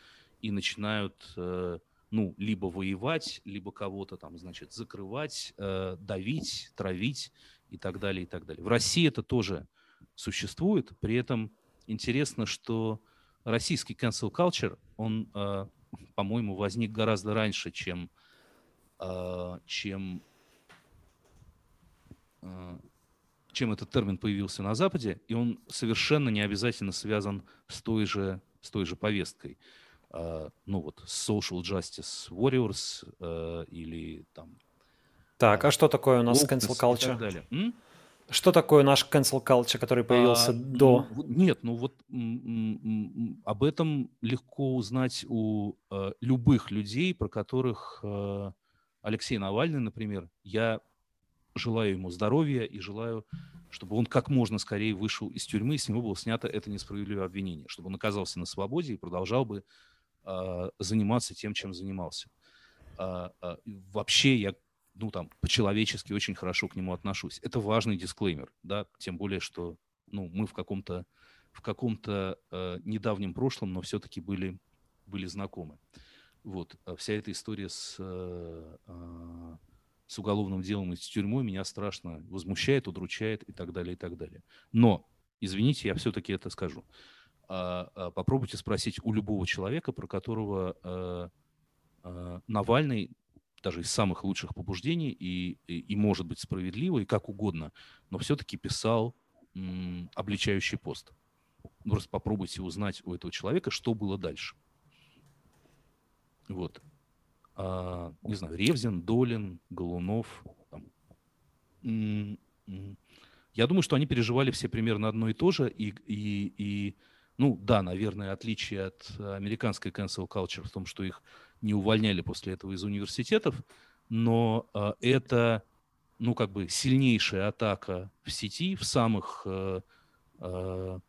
и начинают, э, ну, либо воевать, либо кого-то там, значит, закрывать, давить, травить и так далее, и так далее. В России это тоже существует, при этом интересно, что российский cancel culture, он по-моему, возник гораздо раньше, чем, а, чем, а, чем этот термин появился на Западе, и он совершенно не обязательно связан с той же, с той же повесткой. А, ну вот, Social Justice Warriors или там... Так, а что такое у нас cancel culture? Что такое наш cancel culture, который появился а, до? Ну, нет, ну вот об этом легко узнать у э, любых людей, про которых э, Алексей Навальный, например, я желаю ему здоровья и желаю, чтобы он как можно скорее вышел из тюрьмы, и с него было снято это несправедливое обвинение, чтобы он оказался на свободе и продолжал бы э, заниматься тем, чем занимался. Э, э, вообще я ну, там, по-человечески очень хорошо к нему отношусь. Это важный дисклеймер, да, тем более, что, ну, мы в каком-то в каком-то э, недавнем прошлом, но все-таки были, были знакомы. Вот, а вся эта история с, э, э, с уголовным делом и с тюрьмой меня страшно возмущает, удручает и так далее, и так далее. Но, извините, я все-таки это скажу. А, а, попробуйте спросить у любого человека, про которого э, э, Навальный даже из самых лучших побуждений и, и, и может быть справедливо, и как угодно, но все-таки писал м, обличающий пост. Ну, просто попробуйте узнать у этого человека, что было дальше. Вот. А, не знаю, Ревзин, Долин, Голунов. Там. Я думаю, что они переживали все примерно одно и то же, и, и, и ну да, наверное, отличие от американской cancel culture в том, что их не увольняли после этого из университетов, но э, это, ну, как бы сильнейшая атака в сети в самых э, э,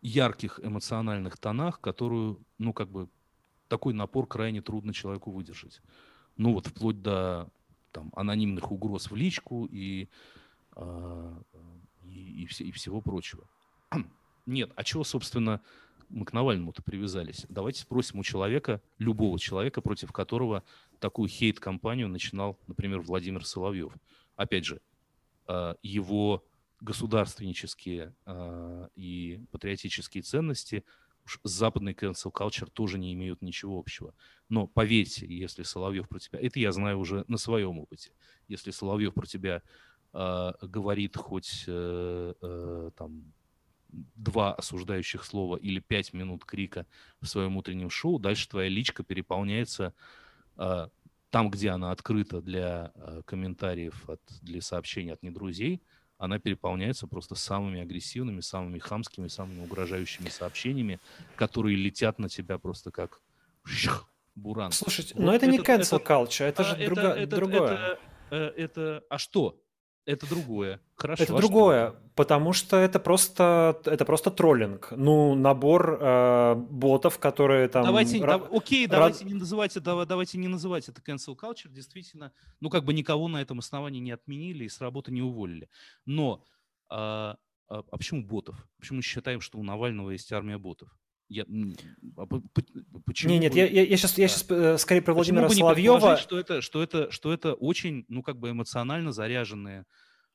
ярких эмоциональных тонах, которую, ну, как бы такой напор крайне трудно человеку выдержать. Ну, вот вплоть до там, анонимных угроз в личку и, э, и, и, и всего прочего. Нет, а чего, собственно, мы к Навальному-то привязались. Давайте спросим у человека, любого человека, против которого такую хейт-компанию начинал, например, Владимир Соловьев. Опять же, а, его государственнические а, и патриотические ценности уж с западной cancel culture тоже не имеют ничего общего. Но поверьте, если Соловьев про тебя... Это я знаю уже на своем опыте. Если Соловьев про тебя э, говорит хоть э, э, там два осуждающих слова или пять минут крика в своем утреннем шоу, дальше твоя личка переполняется э, там, где она открыта для э, комментариев, от, для сообщений от недрузей, она переполняется просто самыми агрессивными, самыми хамскими, самыми угрожающими сообщениями, которые летят на тебя просто как буран. Слушайте, вот но это, это не cancel это, culture, это а, же это, друга, это, другое. Это, это, это, а что? Это другое. Хорошо. Это а другое, что? потому что это просто это просто троллинг. Ну набор э, ботов, которые там. Давайте, ра- да, окей, давайте не называть это, давайте не называть это cancel culture. Действительно, ну как бы никого на этом основании не отменили и с работы не уволили. Но а, а почему ботов? Почему мы считаем, что у Навального есть армия ботов? Я, а почему? Не, нет, я, я, я сейчас, я сейчас э, скорее про Владимира почему Соловьева. Что это, что это, что это очень, ну как бы эмоционально заряженные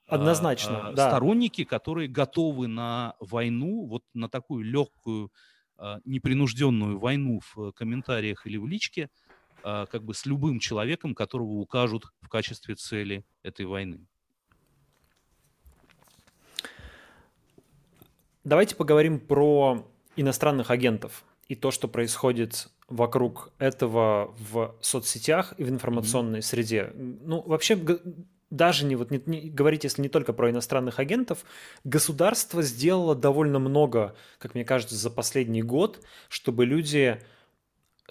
Однозначно, а, да. сторонники, которые готовы на войну, вот на такую легкую, а, непринужденную войну в комментариях или в личке, а, как бы с любым человеком, которого укажут в качестве цели этой войны. Давайте поговорим про иностранных агентов и то, что происходит вокруг этого в соцсетях и в информационной mm-hmm. среде. Ну, вообще, даже не, вот, не, не, говорить, если не только про иностранных агентов, государство сделало довольно много, как мне кажется, за последний год, чтобы люди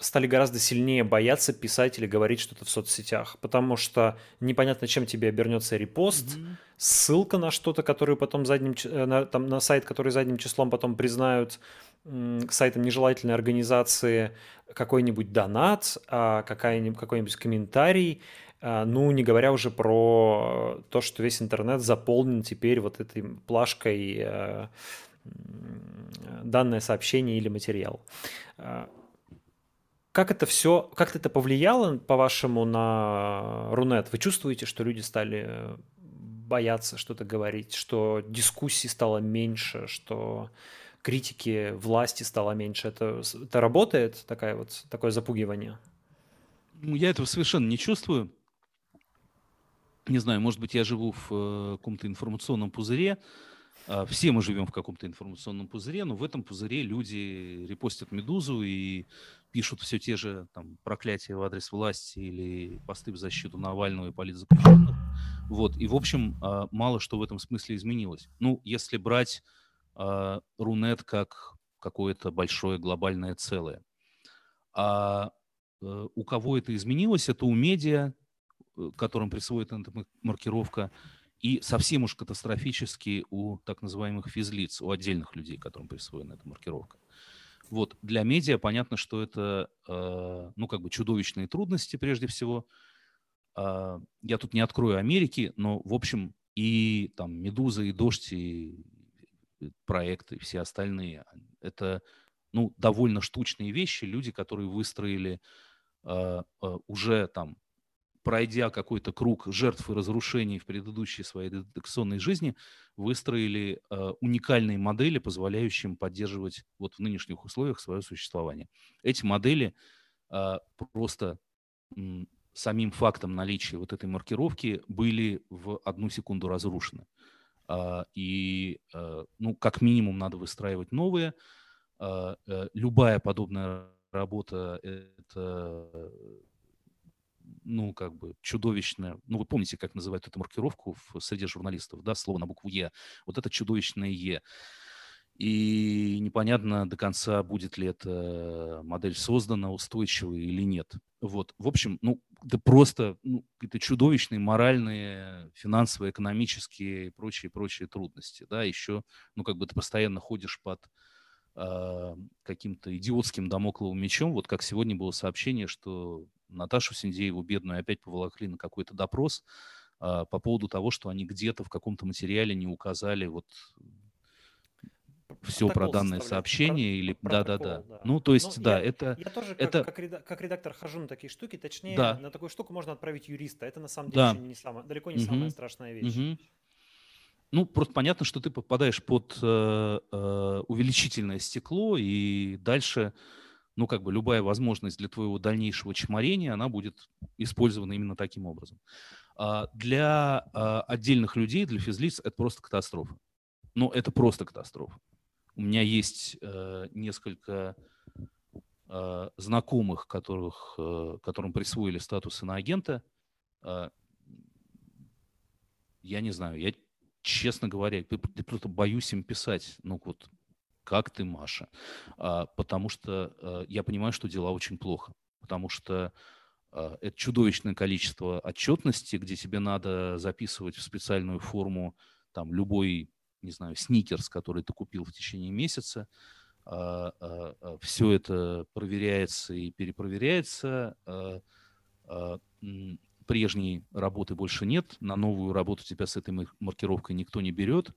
стали гораздо сильнее бояться писать или говорить что-то в соцсетях, потому что непонятно, чем тебе обернется репост, mm-hmm. ссылка на что-то, которую потом задним, э, на, там, на сайт, который задним числом потом признают сайтом нежелательной организации какой-нибудь донат, а какой-нибудь, какой-нибудь комментарий, а, ну, не говоря уже про то, что весь интернет заполнен теперь вот этой плашкой э, данное сообщение или материал. Как это все, как это повлияло, по-вашему, на Рунет? Вы чувствуете, что люди стали бояться что-то говорить, что дискуссий стало меньше, что критики власти стало меньше? Это, это работает, такая вот, такое запугивание? Ну, я этого совершенно не чувствую не знаю, может быть, я живу в э, каком-то информационном пузыре, все мы живем в каком-то информационном пузыре, но в этом пузыре люди репостят «Медузу» и пишут все те же там, проклятия в адрес власти или посты в защиту Навального и политзаключенных. Вот. И, в общем, а, мало что в этом смысле изменилось. Ну, если брать а, Рунет как какое-то большое глобальное целое. А э, у кого это изменилось? Это у медиа, Э, которым присвоит эта маркировка, и совсем уж катастрофически у так называемых физлиц, у отдельных людей, которым присвоена эта маркировка. Вот. Для медиа понятно, что это, э, ну, как бы чудовищные трудности прежде всего. Э, я тут не открою Америки, но, в общем, и там «Медуза», и «Дождь», и проекты, и все остальные, это, ну, довольно штучные вещи, люди, которые выстроили э, э, уже там пройдя какой-то круг жертв и разрушений в предыдущей своей детекционной жизни, выстроили э, уникальные модели, позволяющие им поддерживать вот в нынешних условиях свое существование. Эти модели э, просто э, самим фактом наличия вот этой маркировки были в одну секунду разрушены. Э, и, э, ну, как минимум, надо выстраивать новые. Э, э, любая подобная работа – это ну, как бы чудовищное, ну, вы помните, как называют эту маркировку в среде журналистов, да, слово на букву «Е», вот это чудовищное «Е». И непонятно до конца, будет ли эта модель создана устойчивой или нет. Вот, в общем, ну, это просто ну, какие-то чудовищные моральные, финансовые, экономические и прочие, прочие трудности, да, еще, ну, как бы ты постоянно ходишь под э, каким-то идиотским домокловым мечом, вот как сегодня было сообщение, что Наташу Синдееву, бедную, опять поволокли на какой-то допрос а, по поводу того, что они где-то в каком-то материале не указали вот все про данное сообщение про, или да, да, да, да. Ну то есть ну, да, я, это я тоже это как, как, как редактор хожу на такие штуки, точнее да. на такую штуку можно отправить юриста. Это на самом деле да. не самое, далеко не угу. самая страшная вещь. Угу. Ну, просто понятно, что ты попадаешь под э, э, увеличительное стекло, и дальше ну, как бы любая возможность для твоего дальнейшего чморения, она будет использована именно таким образом. А для а, отдельных людей, для физлиц, это просто катастрофа. Но это просто катастрофа. У меня есть э, несколько э, знакомых, которых, э, которым присвоили статус иноагента, я не знаю, я, честно говоря, просто боюсь им писать, ну вот, как ты, Маша? А, потому что а, я понимаю, что дела очень плохо, потому что а, это чудовищное количество отчетности, где тебе надо записывать в специальную форму там любой, не знаю, сникерс, который ты купил в течение месяца, все это проверяется и перепроверяется, прежней работы больше нет, на новую работу тебя с этой маркировкой никто не берет.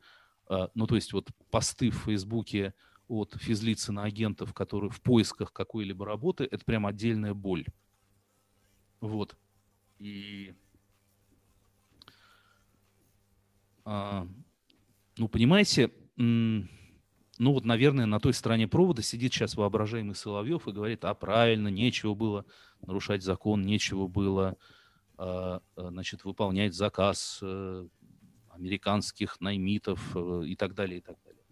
А, ну, то есть вот посты в Фейсбуке от физлиц на агентов, которые в поисках какой-либо работы, это прям отдельная боль. Вот. И а, ну, понимаете, ну вот, наверное, на той стороне провода сидит сейчас воображаемый Соловьев и говорит, а правильно, нечего было нарушать закон, нечего было а, а, значит, выполнять заказ э, американских наймитов э, и так далее, и так далее.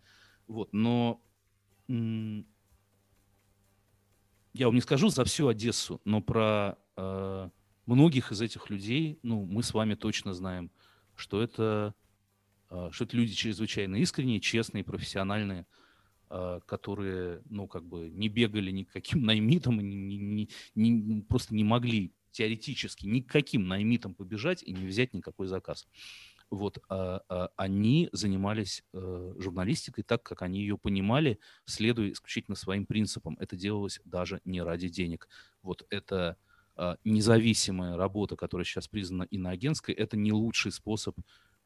Вот, но я вам не скажу за всю Одессу, но про э, многих из этих людей, ну, мы с вами точно знаем, что это, что это люди чрезвычайно искренние, честные, профессиональные, которые, ну, как бы не бегали никаким наймитом, не, не, не, просто не могли теоретически никаким наймитом побежать и не взять никакой заказ. Вот, а, а, они занимались а, журналистикой так, как они ее понимали, следуя исключительно своим принципам. Это делалось даже не ради денег. Вот это а, независимая работа, которая сейчас признана иноагентской, это не лучший способ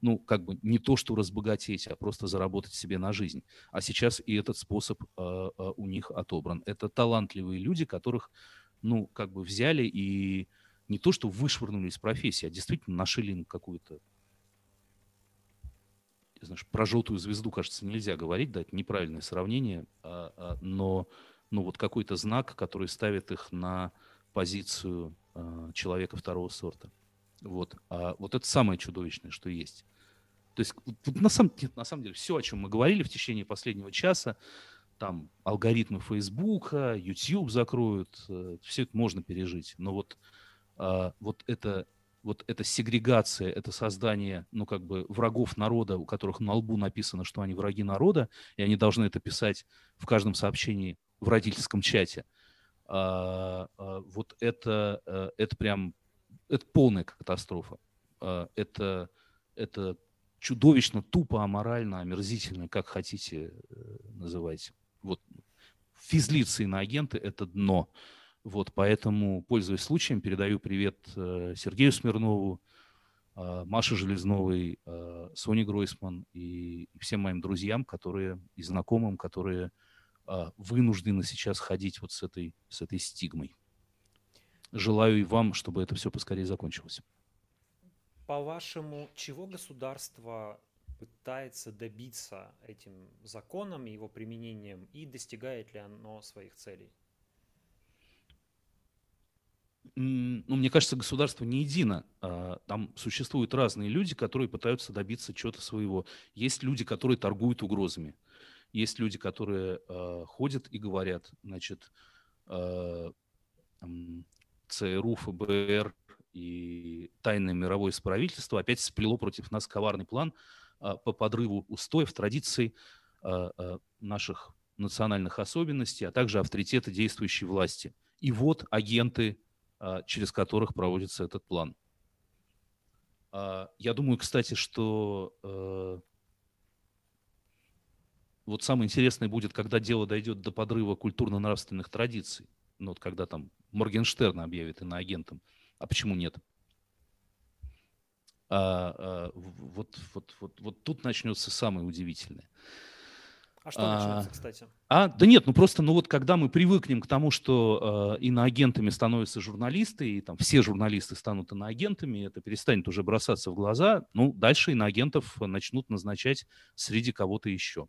ну, как бы не то, что разбогатеть, а просто заработать себе на жизнь. А сейчас и этот способ э, у них отобран. Это талантливые люди, которых ну, как бы взяли и не то, что вышвырнули из профессии, а действительно нашили им какую-то знаешь, про желтую звезду, кажется, нельзя говорить, да, это неправильное сравнение, а, а, но ну, вот какой-то знак, который ставит их на позицию а, человека второго сорта. Вот. А вот это самое чудовищное, что есть. То есть на, самом, на самом деле все, о чем мы говорили в течение последнего часа, там алгоритмы Фейсбука, YouTube закроют, э, все это можно пережить. Но вот, вот это вот эта сегрегация, это создание, ну, как бы врагов народа, у которых на лбу написано, что они враги народа, и они должны это писать в каждом сообщении в родительском чате. А, а, вот это, э, это прям, это полная катастрофа. Это, это чудовищно, тупо, аморально, омерзительно, как хотите э, называть вот физлицы на агенты – это дно. Вот, поэтому, пользуясь случаем, передаю привет э, Сергею Смирнову, э, Маше Железновой, э, Соне Гройсман и, и всем моим друзьям, которые и знакомым, которые вынуждены сейчас ходить вот с этой, с этой стигмой. Желаю и вам, чтобы это все поскорее закончилось. По-вашему, чего государство пытается добиться этим законом, его применением, и достигает ли оно своих целей? Ну, мне кажется, государство не едино. А, там существуют разные люди, которые пытаются добиться чего-то своего. Есть люди, которые торгуют угрозами. Есть люди, которые э, ходят и говорят, значит, э, ЦРУ, ФБР и тайное мировое правительство опять сплело против нас коварный план – а, по подрыву устоев, традиций а, а, наших национальных особенностей, а также авторитета действующей власти. И вот агенты, через которых проводится этот план. Я думаю, кстати, что э, вот самое интересное будет, когда дело дойдет до подрыва культурно-нравственных традиций. Ну, вот когда там Моргенштерн объявит иноагентом. А почему нет? А, а, вот, вот, вот, вот тут начнется самое удивительное. А что начнется, кстати? А, да нет, ну просто, ну вот когда мы привыкнем к тому, что э, иноагентами становятся журналисты, и там все журналисты станут иноагентами, это перестанет уже бросаться в глаза, ну дальше иноагентов начнут назначать среди кого-то еще.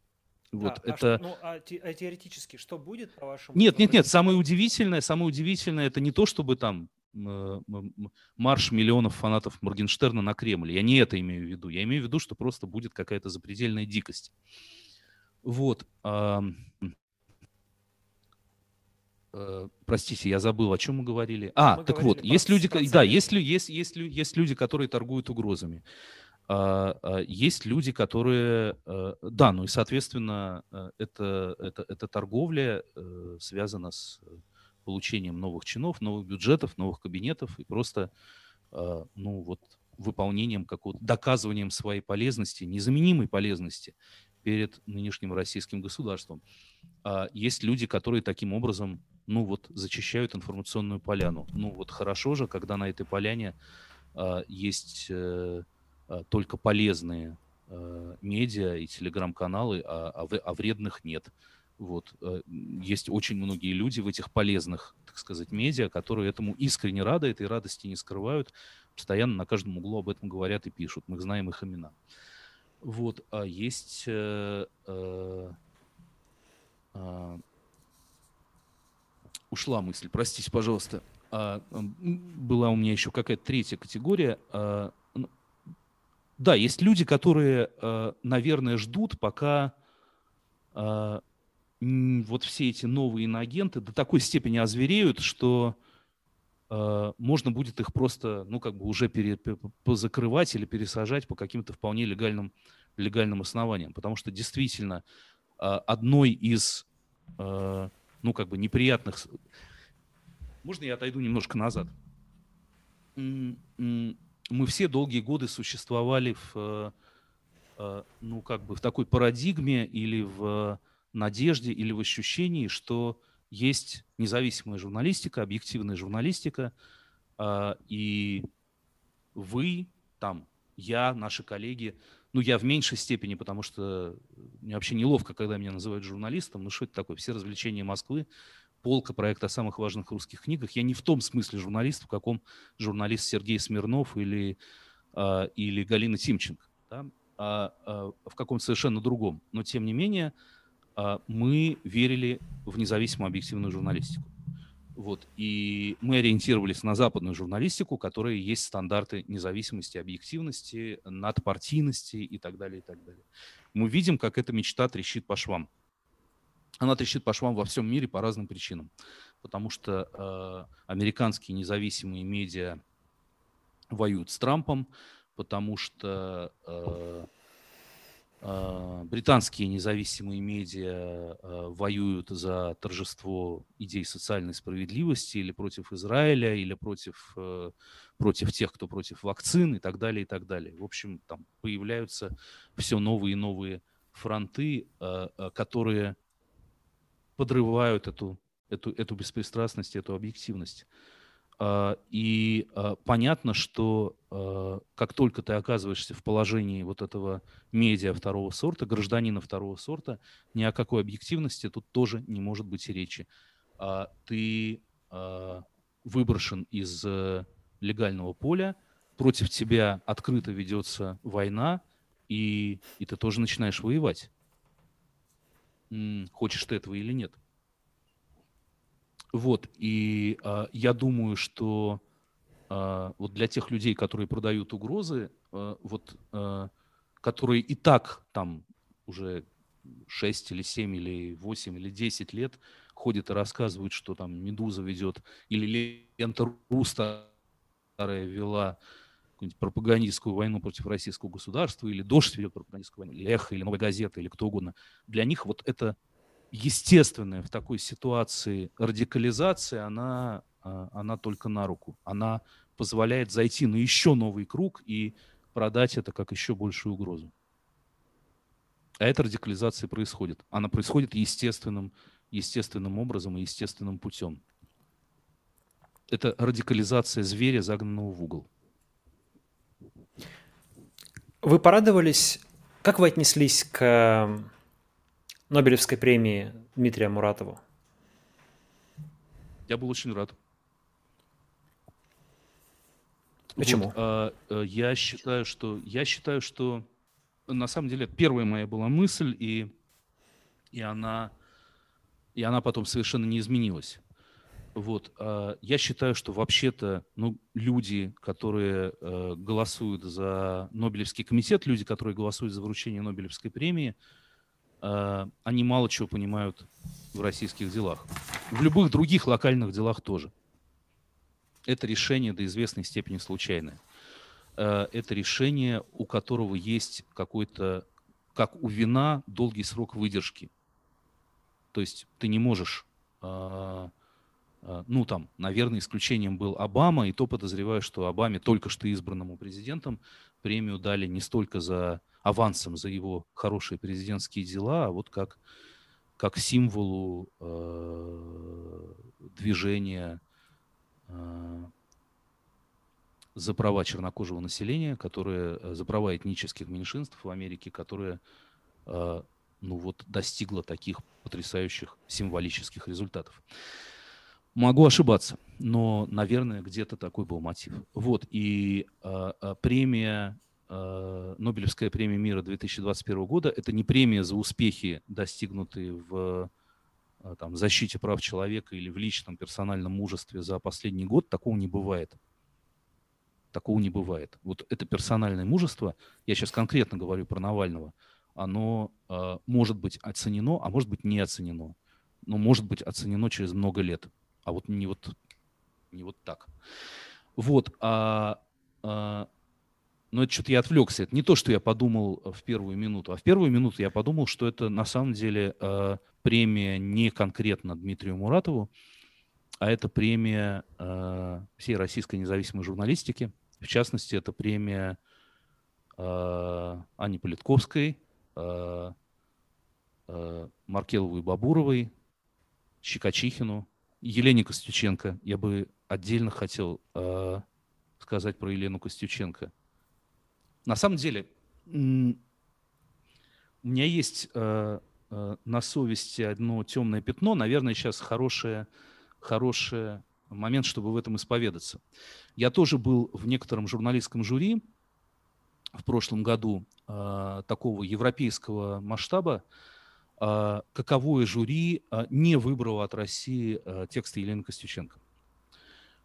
Вот, а, это... а, ну, а, те, а теоретически что будет, по-вашему? Нет, нет, нет, самое удивительное, самое удивительное, это не то, чтобы там марш миллионов фанатов Моргенштерна на Кремль. Я не это имею в виду. Я имею в виду, что просто будет какая-то запредельная дикость. Вот. Э, простите, я забыл, о чем мы говорили. А, Мы так говорили вот, есть люди, да, есть, есть, есть, есть люди, которые торгуют угрозами. А, а, Есть люди, которые, э, да, ну и, соответственно, э, это, это, эта торговля э, связана с э, получением новых чинов, новых бюджетов, новых кабинетов и просто, э, ну вот, выполнением какого-то, доказыванием своей полезности, незаменимой полезности перед нынешним российским государством. А Есть люди, которые таким образом, ну вот, зачищают информационную поляну. Ну вот хорошо же, когда на этой поляне а, есть э, а, только полезные э, медиа и телеграм-каналы, а, вре- вредных нет. Вот. э, Есть очень многие люди в этих полезных, так сказать, медиа, которые этому искренне рады, этой радости не скрывают, постоянно на каждом углу об этом говорят и пишут. Мы знаем их имена. Вот. А есть э, э, а, ушла мысль, простите, пожалуйста. А, была у меня еще какая-то третья категория. А, ну, да, есть люди, которые, а, наверное, ждут, пока а, вот все эти новые иноагенты до такой степени озвереют, что можно будет их просто, ну, как бы уже пере- позакрывать или пересажать по каким-то вполне легальным, легальным основаниям. Потому что действительно а, одной из, а, ну, как бы неприятных... Можно я отойду немножко назад? Мы все долгие годы существовали в, э, э, ну, как бы в такой парадигме или в надежде, или в ощущении, что есть независимая журналистика, объективная журналистика, а, и вы, там, я, наши коллеги, ну, я в меньшей степени, потому что мне вообще неловко, когда меня называют журналистом. Ну, что это такое? Все развлечения Москвы, полка проекта о самых важных русских книгах. Я не в том смысле журналист, в каком журналист Сергей Смирнов или, а, или Галина Тимченко, да? а, а в каком совершенно другом. Но, тем не менее, мы верили в независимую объективную журналистику. Вот. И мы ориентировались на западную журналистику, которая есть стандарты независимости, объективности, надпартийности и так далее, и так далее. Мы видим, как эта мечта трещит по швам. Она трещит по швам во всем мире по разным причинам. Потому что э, американские независимые медиа воюют с Трампом, потому что э, британские независимые медиа э, воюют за торжество идей социальной справедливости или против Израиля, или против, э, против тех, кто против вакцин и так далее, и так далее. В общем, там появляются все новые и новые фронты, э, которые подрывают эту, эту, эту беспристрастность, эту объективность. А, И а, понятно, что а, как только ты оказываешься в положении вот этого медиа второго сорта, гражданина второго сорта, ни о какой объективности тут тоже не может быть и речи. Ты выброшен из э, легального поля, против тебя открыто ведется война, и, и ты тоже начинаешь воевать. Хочешь ты этого или нет. Вот, и а, я думаю, что а, вот для тех людей, которые продают угрозы, а, вот, а, которые и так там уже 6 или 7 или 8 или 10 лет ходят и рассказывают, что там «Медуза» ведет, или «Лента.ру» старая вела пропагандистскую войну против российского государства, или «Дождь» ведет пропагандистскую войну, или «Эхо», или «Новая газета», или кто угодно. Для них вот это естественная в такой ситуации радикализация, она, а, она только на руку. Она позволяет зайти на еще новый круг и продать это как еще большую угрозу. А эта радикализация происходит. Она происходит естественным, естественным образом и естественным путем. Это радикализация зверя, загнанного в угол. Вы порадовались, как вы отнеслись к Нобелевской премии Дмитрия Муратову? Я был очень рад. Почему? Вот, а, а, я считаю, что я считаю, что на самом деле первая моя была мысль, и, и она и она потом совершенно не изменилась. Вот, а, я считаю, что вообще-то ну, люди, которые э, голосуют за Нобелевский комитет, люди, которые голосуют за вручение Нобелевской премии, э, они мало чего понимают в российских делах. В любых других локальных делах тоже. Это решение до известной степени случайное. Э, это решение, у которого есть какой-то, как у вина, долгий срок выдержки. То есть ты не можешь, э, э, ну там, наверное, исключением был Обама, и то подозреваю, что Обаме, только что избранному президентом, премию дали не столько за авансом за его хорошие президентские дела, а вот как, как символу э, движения э, за права чернокожего населения, которые, э, за права этнических меньшинств в Америке, которое э, ну вот, достигло таких потрясающих символических результатов. Могу ошибаться, но, наверное, где-то такой был мотив. Вот, и э, э премия Нобелевская премия мира 2021 года – это не премия за успехи, достигнутые в э, там, защите прав человека или в личном персональном мужестве за последний год. Такого не бывает. Такого не бывает. Вот это персональное мужество, я сейчас конкретно говорю про Навального, оно э, может быть оценено, а может быть не оценено. Но может быть оценено через много лет. А вот не вот, не вот так. Вот. А, а но это что-то я отвлекся. Это не то, что я подумал э, в первую минуту. А в первую минуту я подумал, что это на самом деле э, премия не конкретно Дмитрию Муратову, а это премия э, всей российской независимой журналистики. В частности, это премия э, Ани Политковской, э, э, Маркеловой Бабуровой, Щекочихину, Елене Костюченко. Я бы отдельно хотел э, сказать про Елену Костюченко – на самом деле, у меня есть э, э, на совести одно темное пятно. Наверное, сейчас хороший хороший момент, чтобы в этом исповедаться. Я тоже был в некотором журналистском жюри в прошлом году э, такого европейского масштаба. Э, каковое жюри э, не выбрало от России э, тексты Елены Костюченко.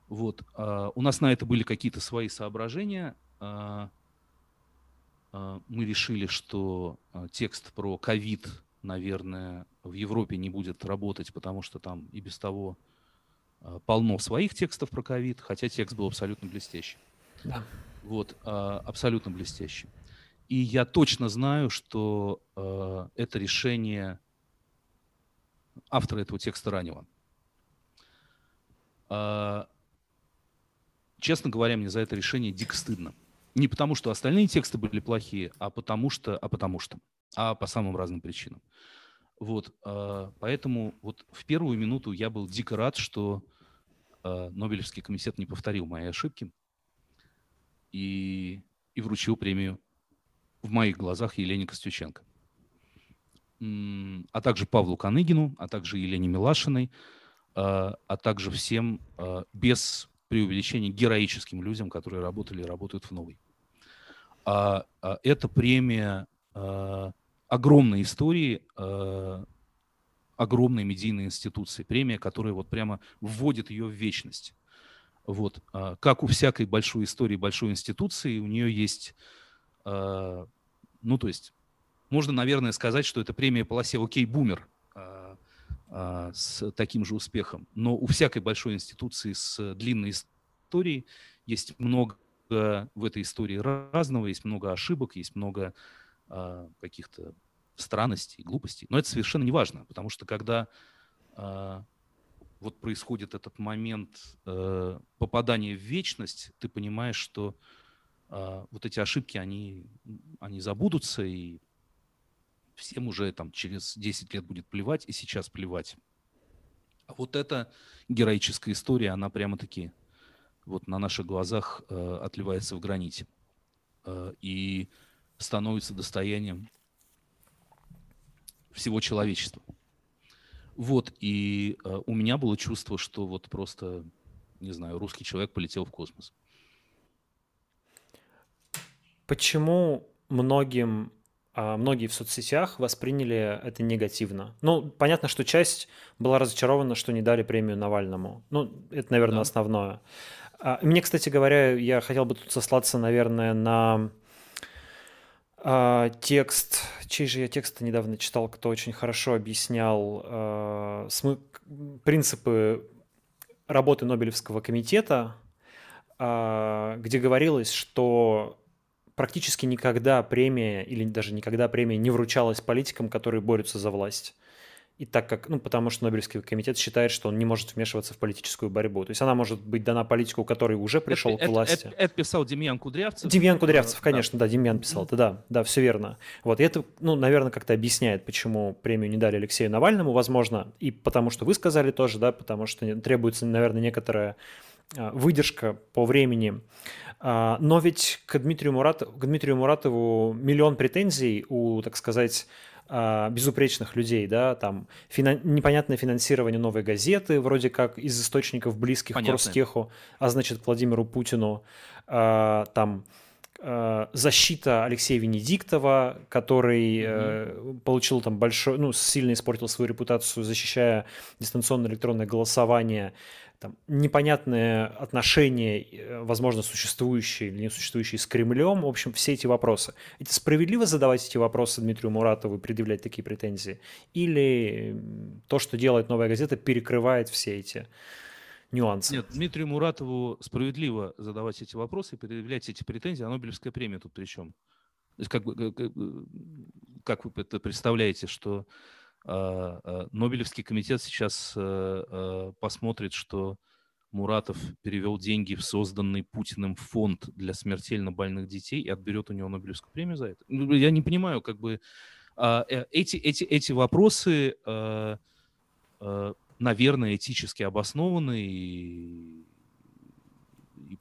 Вот. Э, у нас на это были какие-то свои соображения. Э, мы решили, что а, текст про ковид, наверное, в Европе не будет работать, потому что там и без того а, полно своих текстов про ковид, хотя текст был абсолютно блестящий. Да. Вот, абсолютно блестящий. И я точно знаю, что это решение автора этого текста раннего. Честно говоря, мне за это решение дико стыдно. Не потому, что остальные тексты были плохие, а потому что, а потому что, а по самым разным причинам. Вот, э, поэтому вот в первую минуту я был дико рад, что э, Нобелевский комитет не повторил мои ошибки и, и вручил премию в моих глазах Елене Костюченко, а также Павлу Каныгину, а также Елене Милашиной, э, а также всем без преувеличения героическим людям, которые работали и работают в новой. А, а это премия а, огромной истории, а, огромной медийной институции. Премия, которая вот прямо вводит ее в вечность. Вот. А, как у всякой большой истории, большой институции, у нее есть, а, ну то есть, можно, наверное, сказать, что это премия полосе «Окей, бумер», а, с таким же успехом. Но у всякой большой институции с длинной историей есть много в этой истории разного, есть много ошибок, есть много а, каких-то странностей, глупостей. Но это совершенно не важно, потому что когда а, вот происходит этот момент э, попадания в вечность, ты понимаешь, что э, вот эти ошибки, они, они забудутся, и всем уже там через 10 лет будет плевать, и сейчас плевать. А вот эта героическая история, она прямо-таки вот на наших глазах э, отливается в граните э, и становится достоянием всего человечества. Вот, и э, у меня было чувство, что вот просто, не знаю, русский человек полетел в космос. Почему многим а, многие в соцсетях восприняли это негативно. Ну, понятно, что часть была разочарована, что не дали премию Навальному. Ну, это, наверное, да. основное. А, мне, кстати говоря, я хотел бы тут сослаться, наверное, на А, текст, чей же я текст недавно читал, кто очень хорошо объяснял а, смы- принципы работы Нобелевского комитета, а, где говорилось, что практически никогда премия или даже никогда премия не вручалась политикам, которые борются за власть. И так как, ну, потому что Нобелевский комитет считает, что он не может вмешиваться в политическую борьбу. То есть она может быть дана политику, который уже пришел это, к власти. Это, это, это писал Демьян Кудрявцев. Демьян Кудрявцев, конечно, да, да Демьян писал это, да, да, все верно. Вот, и это, ну, наверное, как-то объясняет, почему премию не дали Алексею Навальному, возможно, и потому что вы сказали тоже, да, потому что требуется, наверное, некоторая а, выдержка по времени. А, но ведь к Дмитрию, Муратову, к Дмитрию Муратову миллион претензий у, так сказать, а, безупречных людей, да, там финан... непонятное финансирование новой газеты, вроде как из источников близких Понятно. к Ростеху, а значит, к Владимиру Путину, а, там защита Алексея Венедиктова, который mm-hmm. получил там большой, ну, сильно испортил свою репутацию, защищая дистанционное электронное голосование там, непонятные отношения, э, возможно, существующие или несуществующие с Кремлем, в общем, все эти вопросы. Это справедливо задавать эти вопросы Дмитрию Муратову и предъявлять такие претензии? Или то, что делает «Новая газета», перекрывает все эти нюансы? Нет, Дмитрию Муратову справедливо задавать эти вопросы и предъявлять эти претензии, а Нобелевская премия тут при чем? Как, как, как вы это представляете, что Нобелевский комитет сейчас э, э, посмотрит, что Муратов перевел деньги в созданный Путиным фонд для смертельно больных детей и отберет у него Нобелевскую премию за это. Ну, я не понимаю, как бы а, э, эти, эти, эти вопросы, наверное, этически обоснованы и,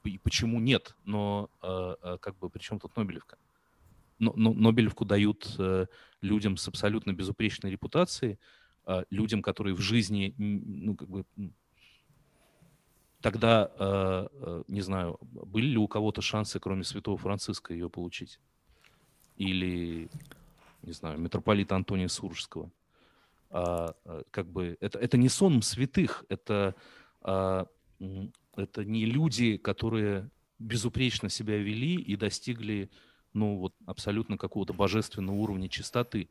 и почему нет, но как бы при чем тут Нобелевка? Нобелевку дают э, людям с абсолютно безупречной репутацией, а, людям, которые в жизни, ну, как бы, тогда, э, э, не знаю, были ли у кого-то шансы, кроме святого Франциска, ее получить? Или, не знаю, митрополита Антония Суржского? А, как бы, это, это не сон святых, это, а, это не люди, которые безупречно себя вели и достигли ну, вот абсолютно какого-то божественного уровня чистоты.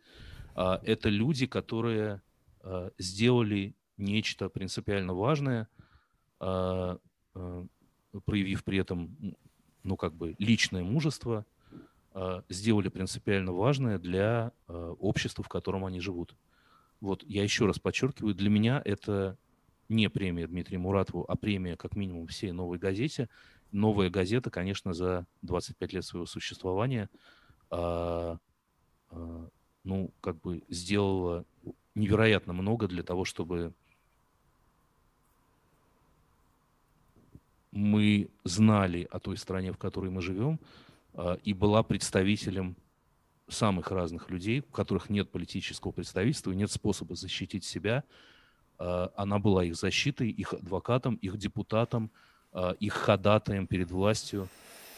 А, это люди, которые а, сделали нечто принципиально важное, а, проявив при этом, ну, как бы личное мужество, сделали принципиально важное для общества, в котором они живут. Вот я еще раз подчеркиваю, для меня это не премия Дмитрия Муратову, а премия как минимум всей новой газете – новая газета, конечно, за 25 лет своего существования, а, а, ну, как бы сделала невероятно много для того, чтобы мы знали о той стране, в которой мы живем, а, и была представителем самых разных людей, у которых нет политического представительства, нет способа защитить себя. А, она была их защитой, их адвокатом, их депутатом, их ходатаем перед властью,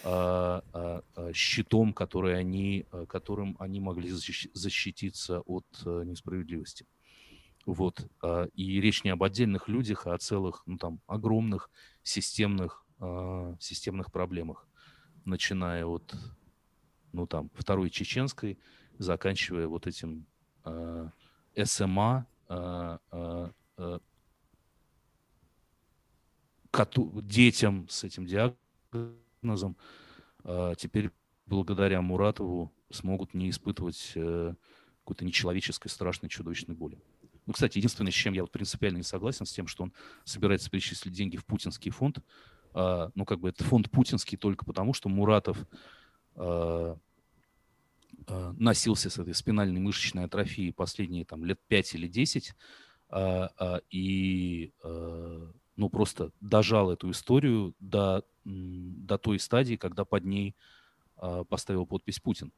а, а, щитом, который они, которым они могли защититься от несправедливости. Вот. И речь не об отдельных людях, а о целых, ну, там, огромных системных, системных проблемах, начиная от, ну, там, Второй Чеченской, заканчивая вот этим СМА, детям с этим диагнозом а, теперь благодаря Муратову смогут не испытывать э, какой-то нечеловеческой, страшной, чудовищной боли. Ну, кстати, единственное, с чем я вот принципиально не согласен, с тем, что он собирается перечислить деньги в путинский фонд. А, ну, как бы это фонд путинский только потому, что Муратов а, носился с этой спинальной мышечной атрофией последние там лет 5 или 10, и ну, просто дожал эту историю до, до той стадии, когда под ней э, поставил подпись Путин.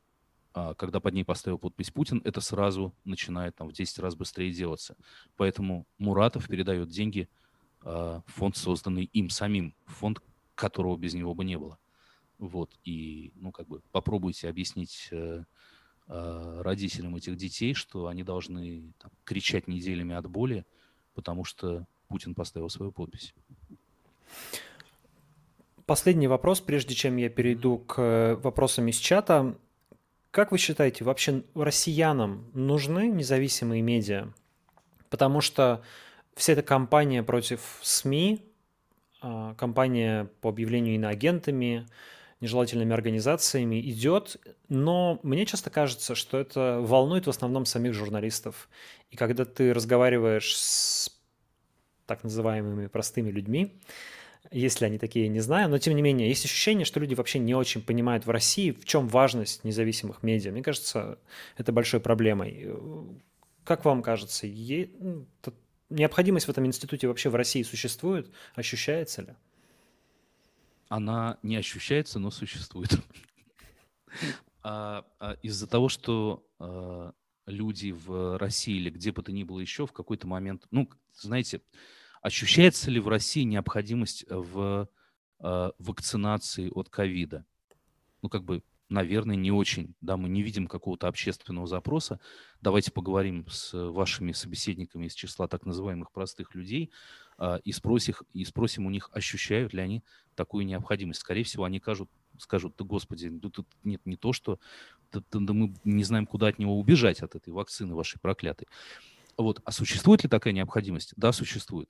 А когда под ней поставил подпись Путин, это сразу начинает там в 10 раз быстрее делаться. Поэтому Муратов передает деньги э, в фонд, созданный им самим, фонд, которого без него бы не было. Вот, и, ну, как бы попробуйте объяснить э, родителям этих детей, что они должны там, кричать неделями от боли, потому что Путин поставил свою подпись. Последний вопрос, прежде чем я перейду к вопросам из чата. как вы считаете, вообще россиянам нужны независимые медиа? Потому что вся эта кампания против СМИ, а, кампания по объявлению иноагентами, нежелательными организациями идет, но мне часто кажется, что это волнует в основном самих журналистов. И когда ты разговариваешь с так называемыми простыми людьми, если они такие, не знаю, но тем не менее, есть ощущение, что люди вообще не очень понимают в России, в чем важность независимых медиа. Мне кажется, это большой проблемой. Как вам кажется, е... Ну, необходимость в этом институте вообще в России существует? Ощущается ли? Она не ощущается, но существует. А, а из-за того, что а, люди в России или где бы то ни было еще в какой-то момент, ну, знаете, ощущается ли в России необходимость в вакцинации от ковида? Ну, как бы наверное, не очень. Да, мы не видим какого-то общественного запроса. Давайте поговорим с вашими собеседниками из числа так называемых простых людей э, и, спросим, и спросим у них, ощущают ли они такую необходимость. Скорее всего, они скажут, скажут, да господи, да тут нет не то, что да, да мы не знаем, куда от него убежать, от этой вакцины вашей проклятой. Вот. А существует ли такая необходимость? Да, существует.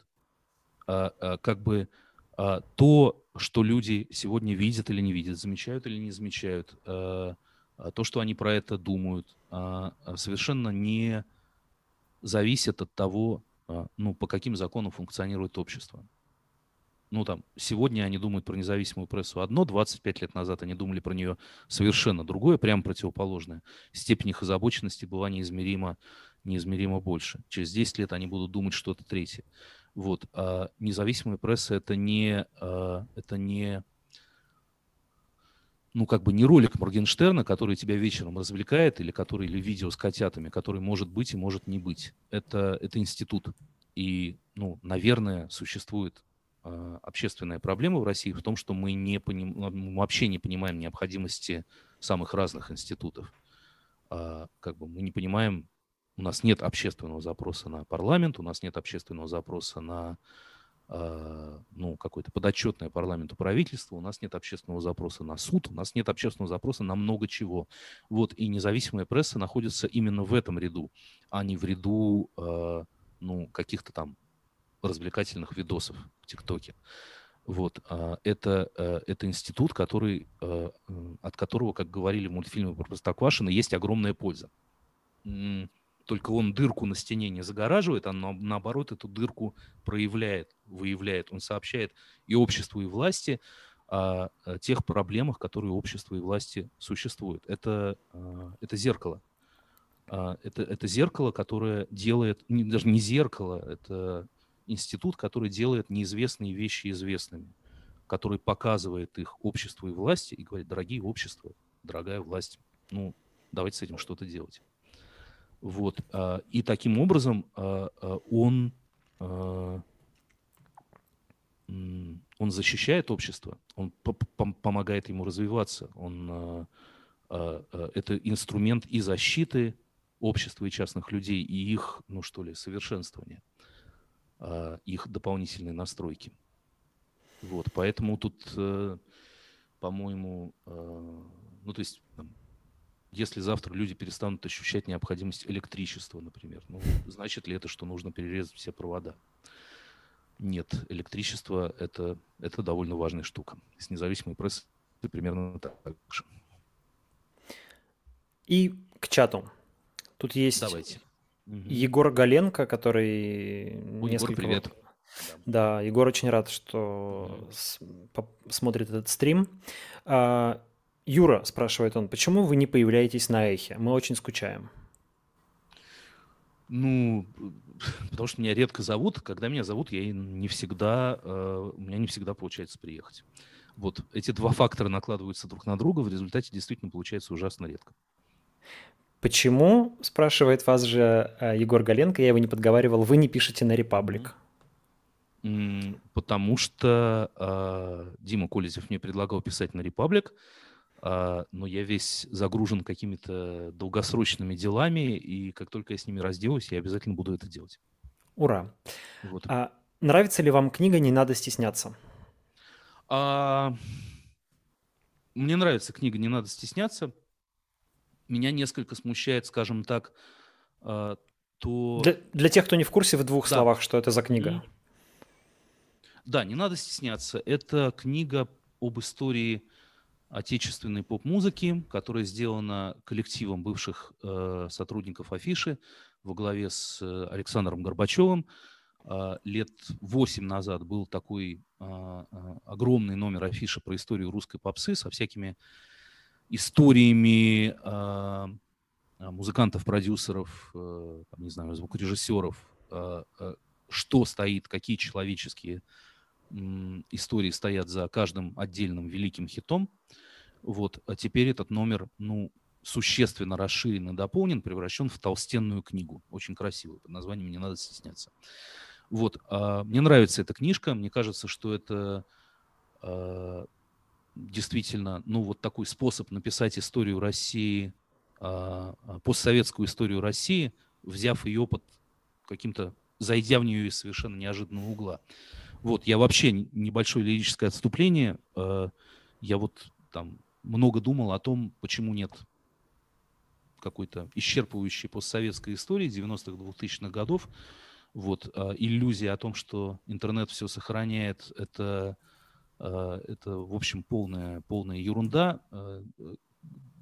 А, а, как бы а, то, что люди сегодня видят или не видят, замечают или не замечают, а, а, то, что они про это думают, совершенно не зависит от того, ну, по каким законам функционирует общество. Ну, там, сегодня они думают про независимую прессу одно, 25 лет назад они думали про нее совершенно другое, прямо противоположное. Степень их озабоченности была неизмеримо, неизмеримо больше. Через 10 лет они будут думать что-то третье. Вот. А независимая пресса это не, а, это не, ну, как бы не ролик Моргенштерна, который тебя вечером развлекает, или который, или видео с котятами, который может быть и может не быть. Это, это институт. И, ну, наверное, существует общественная проблема в России в том, что мы, не поним, мы вообще не понимаем необходимости самых разных институтов. Э, как бы мы не понимаем у нас нет общественного запроса на парламент, у нас нет общественного запроса на ну, какое-то подотчетное парламенту правительство, у нас нет общественного запроса на суд, у нас нет общественного запроса на много чего. Вот, и независимая пресса находится именно в этом ряду, а не в ряду ну, каких-то там развлекательных видосов в ТикТоке. Вот, э, это, это институт, который, от которого, как говорили в мультфильме про Простоквашино, есть огромная польза только он дырку на стене не загораживает, а наоборот эту дырку проявляет, выявляет. Он сообщает и обществу, и власти о, о тех проблемах, которые у общества и власти существуют. Это, а, это зеркало. А, это, это зеркало, которое делает, даже не зеркало, это институт, который делает неизвестные вещи известными, который показывает их обществу и власти и говорит, дорогие общества, дорогая власть, ну, давайте с этим что-то делать. Вот. А, и таким образом а, а, он, он защищает общество, он помогает ему развиваться, он, это инструмент и защиты общества и частных людей, и их, ну что ли, совершенствования, их дополнительной настройки. Вот, поэтому тут, э, по-моему, ну то есть если завтра люди перестанут ощущать необходимость электричества, например, ну, значит ли это, что нужно перерезать все провода? Нет, электричество это, это довольно важная штука. С независимой прессой примерно так же. И к чату. Тут есть Давайте. Егор Галенко, который Ой, несколько... Егор, привет. Да, Егор очень рад, что смотрит этот стрим. А, Юра, спрашивает он, почему вы не появляетесь на эхе? Мы очень скучаем. Ну, потому что меня редко зовут. Когда меня зовут, я не всегда, э, у меня не всегда получается приехать. Вот эти два фактора накладываются друг на друга, в результате действительно получается ужасно редко. Почему, спрашивает вас же э, Егор Галенко, я его не подговаривал, вы не пишете на Репаблик? Потому что э, Дима Колезев мне предлагал писать на Репаблик, а, но я весь загружен какими-то долгосрочными делами, и как только я с ними разделаюсь, я обязательно буду это делать. Ура! Вот. А нравится ли вам книга «Не надо стесняться»? А, мне нравится книга «Не надо стесняться». Меня несколько смущает, скажем так, то... Для, для тех, кто не в курсе, в двух да. словах, что это за книга. Да, не надо стесняться. Это книга об истории отечественной поп-музыки, которая сделана коллективом бывших э, сотрудников Афиши во главе с э, Александром Горбачевым. Э, лет восемь назад был такой э, э, огромный номер Афиши про историю русской попсы со всякими историями э, музыкантов, продюсеров, э, не знаю, звукорежиссеров, э, что стоит, какие человеческие истории стоят за каждым отдельным великим хитом. Вот. А теперь этот номер, ну, существенно расширен и дополнен, превращен в толстенную книгу. Очень красивую, под названием «Не надо стесняться». Вот. А мне нравится эта книжка. Мне кажется, что это действительно, ну, вот такой способ написать историю России, а, а постсоветскую историю России, взяв ее под каким-то, зайдя в нее из совершенно неожиданного угла. Вот, я вообще небольшое лирическое отступление. Э, я вот там много думал о том, почему нет какой-то исчерпывающей постсоветской истории 90-х, 2000-х годов. Вот, иллюзия о том, что интернет все сохраняет, это, это в общем, полная, полная ерунда.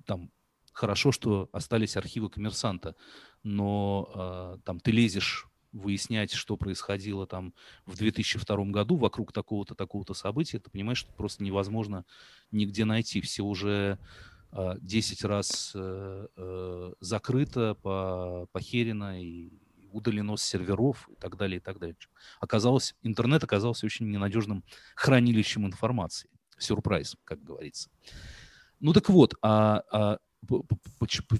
Там хорошо, что остались архивы коммерсанта, но там ты лезешь выяснять, что происходило там в 2002 году вокруг такого-то, такого-то события, ты понимаешь, что просто невозможно нигде найти. Все уже э, 10 раз э, э, закрыто, по, похерено и удалено с серверов и так далее, и так далее. Оказалось, интернет оказался очень ненадежным хранилищем информации. Сюрприз, как говорится. Ну так вот, а, а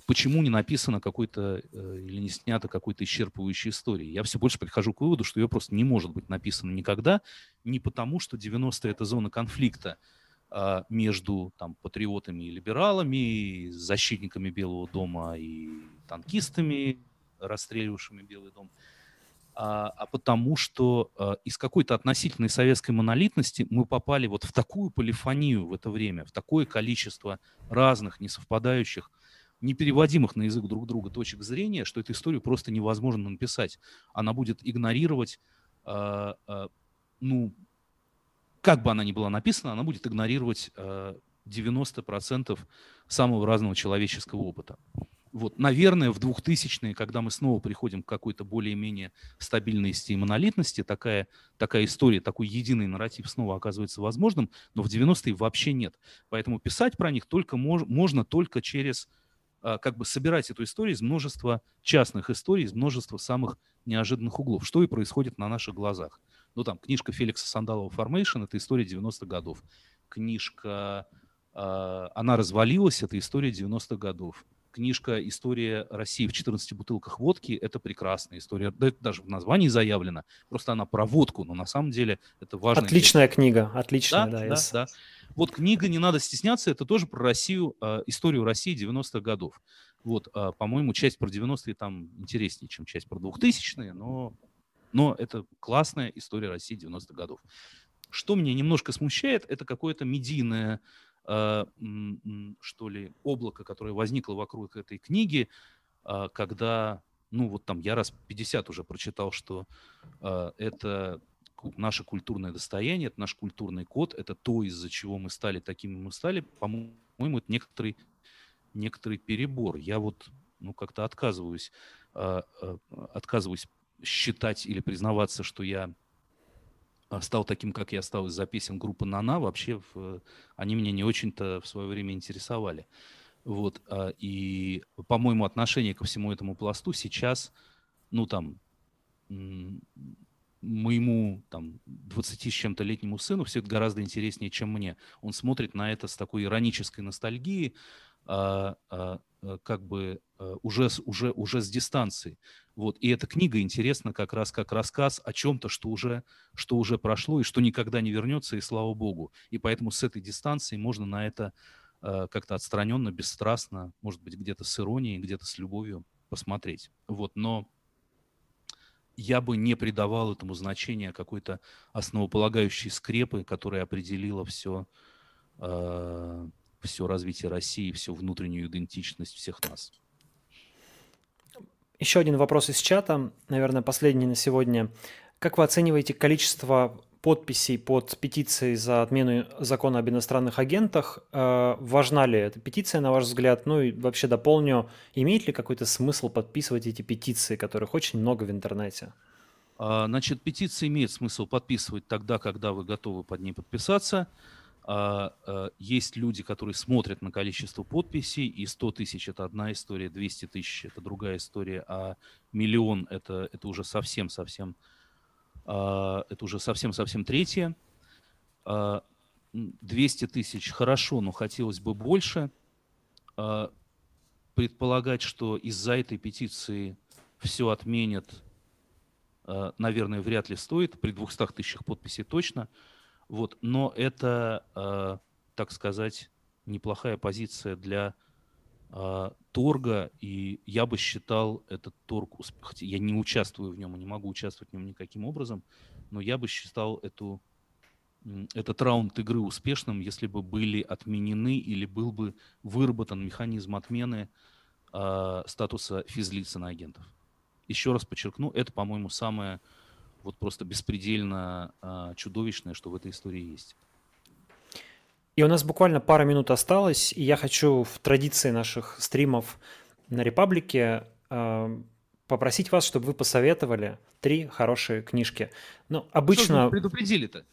почему не написано какой-то э, или не снято какой-то исчерпывающей истории. Я все больше прихожу к выводу, что ее просто не может быть написано никогда, не потому, что 90-е это зона конфликта а, между там, патриотами и либералами, и защитниками Белого дома и танкистами, расстреливавшими Белый дом, а, а потому что а, из какой-то относительной советской монолитности мы попали вот в такую полифонию в это время, в такое количество разных, несовпадающих, непереводимых на язык друг друга точек зрения, что эту историю просто невозможно написать. Она будет игнорировать, а, ну, как бы она ни была написана, она будет игнорировать 90% самого разного человеческого опыта. Вот, наверное, в 2000-е, когда мы снова приходим к какой-то более-менее стабильности и монолитности, такая, такая история, такой единый нарратив снова оказывается возможным, но в 90-е вообще нет. Поэтому писать про них только мож, можно только через, а, как бы собирать эту историю из множества частных историй, из множества самых неожиданных углов, что и происходит на наших глазах. Ну, там, книжка Феликса Сандалова «Формейшн» — это история 90-х годов. Книжка а, «Она развалилась» — это история 90-х годов книжка «История России в 14 бутылках водки» — это прекрасная история. Да, это даже в названии заявлено. Просто она про водку, но на самом деле это важно. Отличная книга, отличная, да. Да, да, да. Вот книга «Не надо стесняться» — это тоже про Россию, э, историю России 90-х годов. Вот, э, по-моему, часть про 90-е там интереснее, чем часть про 2000-е, но, но это классная история России 90-х годов. Что меня немножко смущает, это какое-то медийное что ли, облако, которое возникло вокруг этой книги, а, когда, ну вот там я раз 50 уже прочитал, что а, это наше культурное достояние, это наш культурный код, это то, из-за чего мы стали такими мы стали, по-моему, это некоторый, некоторый перебор. Я вот ну, как-то отказываюсь, отказываюсь считать или признаваться, что я стал таким, как я стал из-за песен группы «Нана», вообще в, они меня не очень-то в свое время интересовали. Вот, а, и, по-моему, отношение ко всему этому пласту сейчас, ну, там, моему там 20 с чем-то летнему сыну все это гораздо интереснее, чем мне. Он смотрит на это с такой иронической ностальгией, а, а, а, как бы а, уже, уже, уже с дистанции. Вот. И эта книга интересна как раз как рассказ о чем-то, что уже, что уже прошло и что никогда не вернется, и слава богу. И поэтому с этой дистанции можно на это а, как-то отстраненно, бесстрастно, может быть, где-то с иронией, где-то с любовью посмотреть. Вот. Но я бы не придавал этому значения какой-то основополагающей скрепы, которая определила все, все развитие России, всю внутреннюю идентичность всех нас. Еще один вопрос из чата, наверное, последний на сегодня. Как вы оцениваете количество подписей под петицией за отмену закона об иностранных агентах. Э, важна ли эта петиция, на ваш взгляд? Ну и вообще дополню, имеет ли какой-то смысл подписывать эти петиции, которых очень много в интернете? А, значит, петиция имеет смысл подписывать тогда, когда вы готовы под ней подписаться. А, э, есть люди, которые смотрят на количество подписей, и 100 тысяч – это одна история, 200 тысяч – это другая история, а миллион – это, это уже совсем-совсем а, это уже совсем-совсем третье. 200 а, тысяч хорошо, но хотелось бы больше. А, предполагать, что из-за этой петиции все отменят, наверное, вряд ли стоит. При 200 тысячах подписей точно. Вот. Но это, так сказать, неплохая позиция для а, торга, и я бы считал этот торг, хотя я не участвую в нем и не могу участвовать в нем никаким образом, но я бы считал эту, этот раунд игры успешным, если бы были отменены или был бы выработан механизм отмены э, статуса физлица на агентов. Еще раз подчеркну, это, по-моему, самое вот просто беспредельно э, чудовищное, что в этой истории есть. И у нас буквально пара минут осталось, и я хочу в традиции наших стримов на Репаблике э, попросить вас, чтобы вы посоветовали три хорошие книжки. Ну, обычно... Что предупредили-то?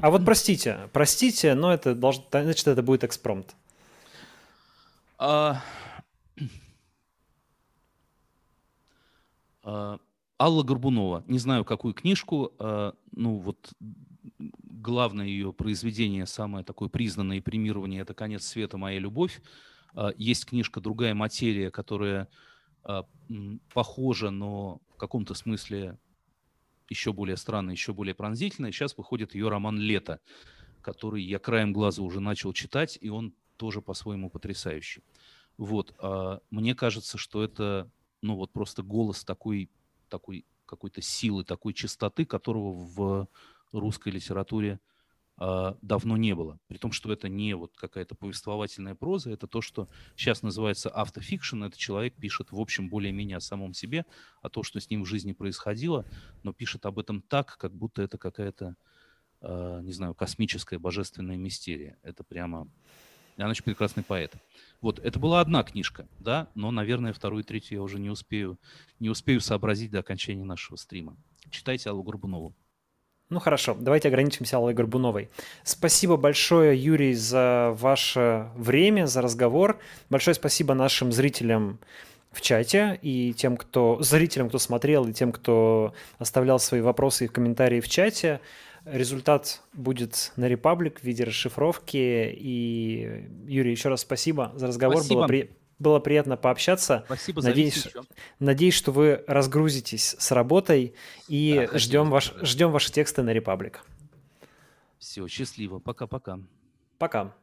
А вот простите, простите, но это должно, значит, это будет экспромт. А... а... Алла Горбунова. Не знаю, какую книжку. А, ну, вот главное ее произведение, самое такое признанное и премирование, это «Конец света. Моя любовь». А, есть книжка «Другая материя», которая а, похожа, но в каком-то смысле еще более странная, еще более пронзительная. Сейчас выходит ее роман «Лето», который я краем глаза уже начал читать, и он тоже по-своему потрясающий. Вот. Мне кажется, что это ну вот просто голос такой, такой какой-то силы, такой чистоты, которого в русской литературе э, давно не было. При том, что это не вот какая-то повествовательная проза, это то, что сейчас называется автофикшн. Это человек пишет, в общем, более-менее о самом себе, о том, что с ним в жизни происходило, но пишет об этом так, как будто это какая-то, э, не знаю, космическая, божественная мистерия. Это прямо... Она очень прекрасный поэт. Вот, это была одна книжка, да, но, наверное, вторую и третью я уже не успею, не успею сообразить до окончания нашего стрима. Читайте Аллу Горбунову. Ну хорошо, давайте ограничимся Аллой Горбуновой. Спасибо большое, Юрий, за ваше время, за разговор. Большое спасибо нашим зрителям в чате и тем, кто зрителям, кто смотрел, и тем, кто оставлял свои вопросы и комментарии в чате. Результат будет на Republic в виде расшифровки. И, Юрий, еще раз спасибо за разговор. Спасибо. Было при... Было приятно пообщаться. Спасибо надеюсь, за Надеюсь, что вы разгрузитесь с работой и да, ждем, ваш, ждем ваши тексты на Republic. Все, счастливо. Пока-пока. Пока.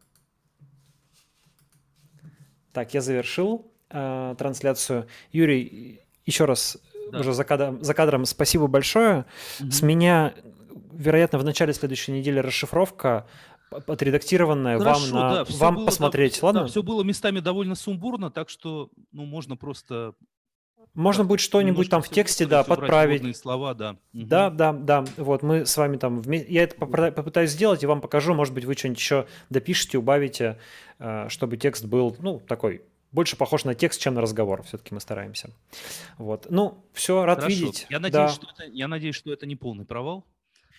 Так, я завершил э, трансляцию. Юрий, еще раз да. уже за кадром, за кадром спасибо большое. Угу. С меня, вероятно, в начале следующей недели расшифровка отредактированное Хорошо, вам, на, да, вам было, посмотреть, да, ладно? Да, все было местами довольно сумбурно, так что ну, можно просто... Можно будет что-нибудь там в тексте, да, подправить. слова, да. Да, угу. да, да. Вот мы с вами там вместе... Я это попытаюсь сделать и вам покажу. Может быть, вы что-нибудь еще допишите, убавите, э, чтобы текст был, ну, такой больше похож на текст, чем на разговор. Все-таки мы стараемся. Вот. Ну, все, рад Хорошо. видеть. Я надеюсь, да. что это, я надеюсь, что это не полный провал.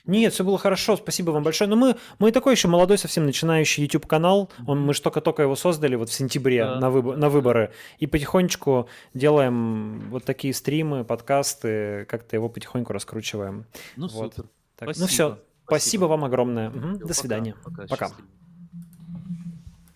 Нет, все было хорошо, спасибо вам большое. Но мы, мы такой еще молодой, совсем начинающий YouTube канал. Он, мы же только-только его создали вот в сентябре да. на, выбор, на выборы. И потихонечку делаем вот такие стримы, подкасты, как-то его потихоньку раскручиваем. Ну, вот. супер. Так, ну спасибо. Ну все, спасибо. спасибо вам огромное. Угу, до свидания. Пока. пока.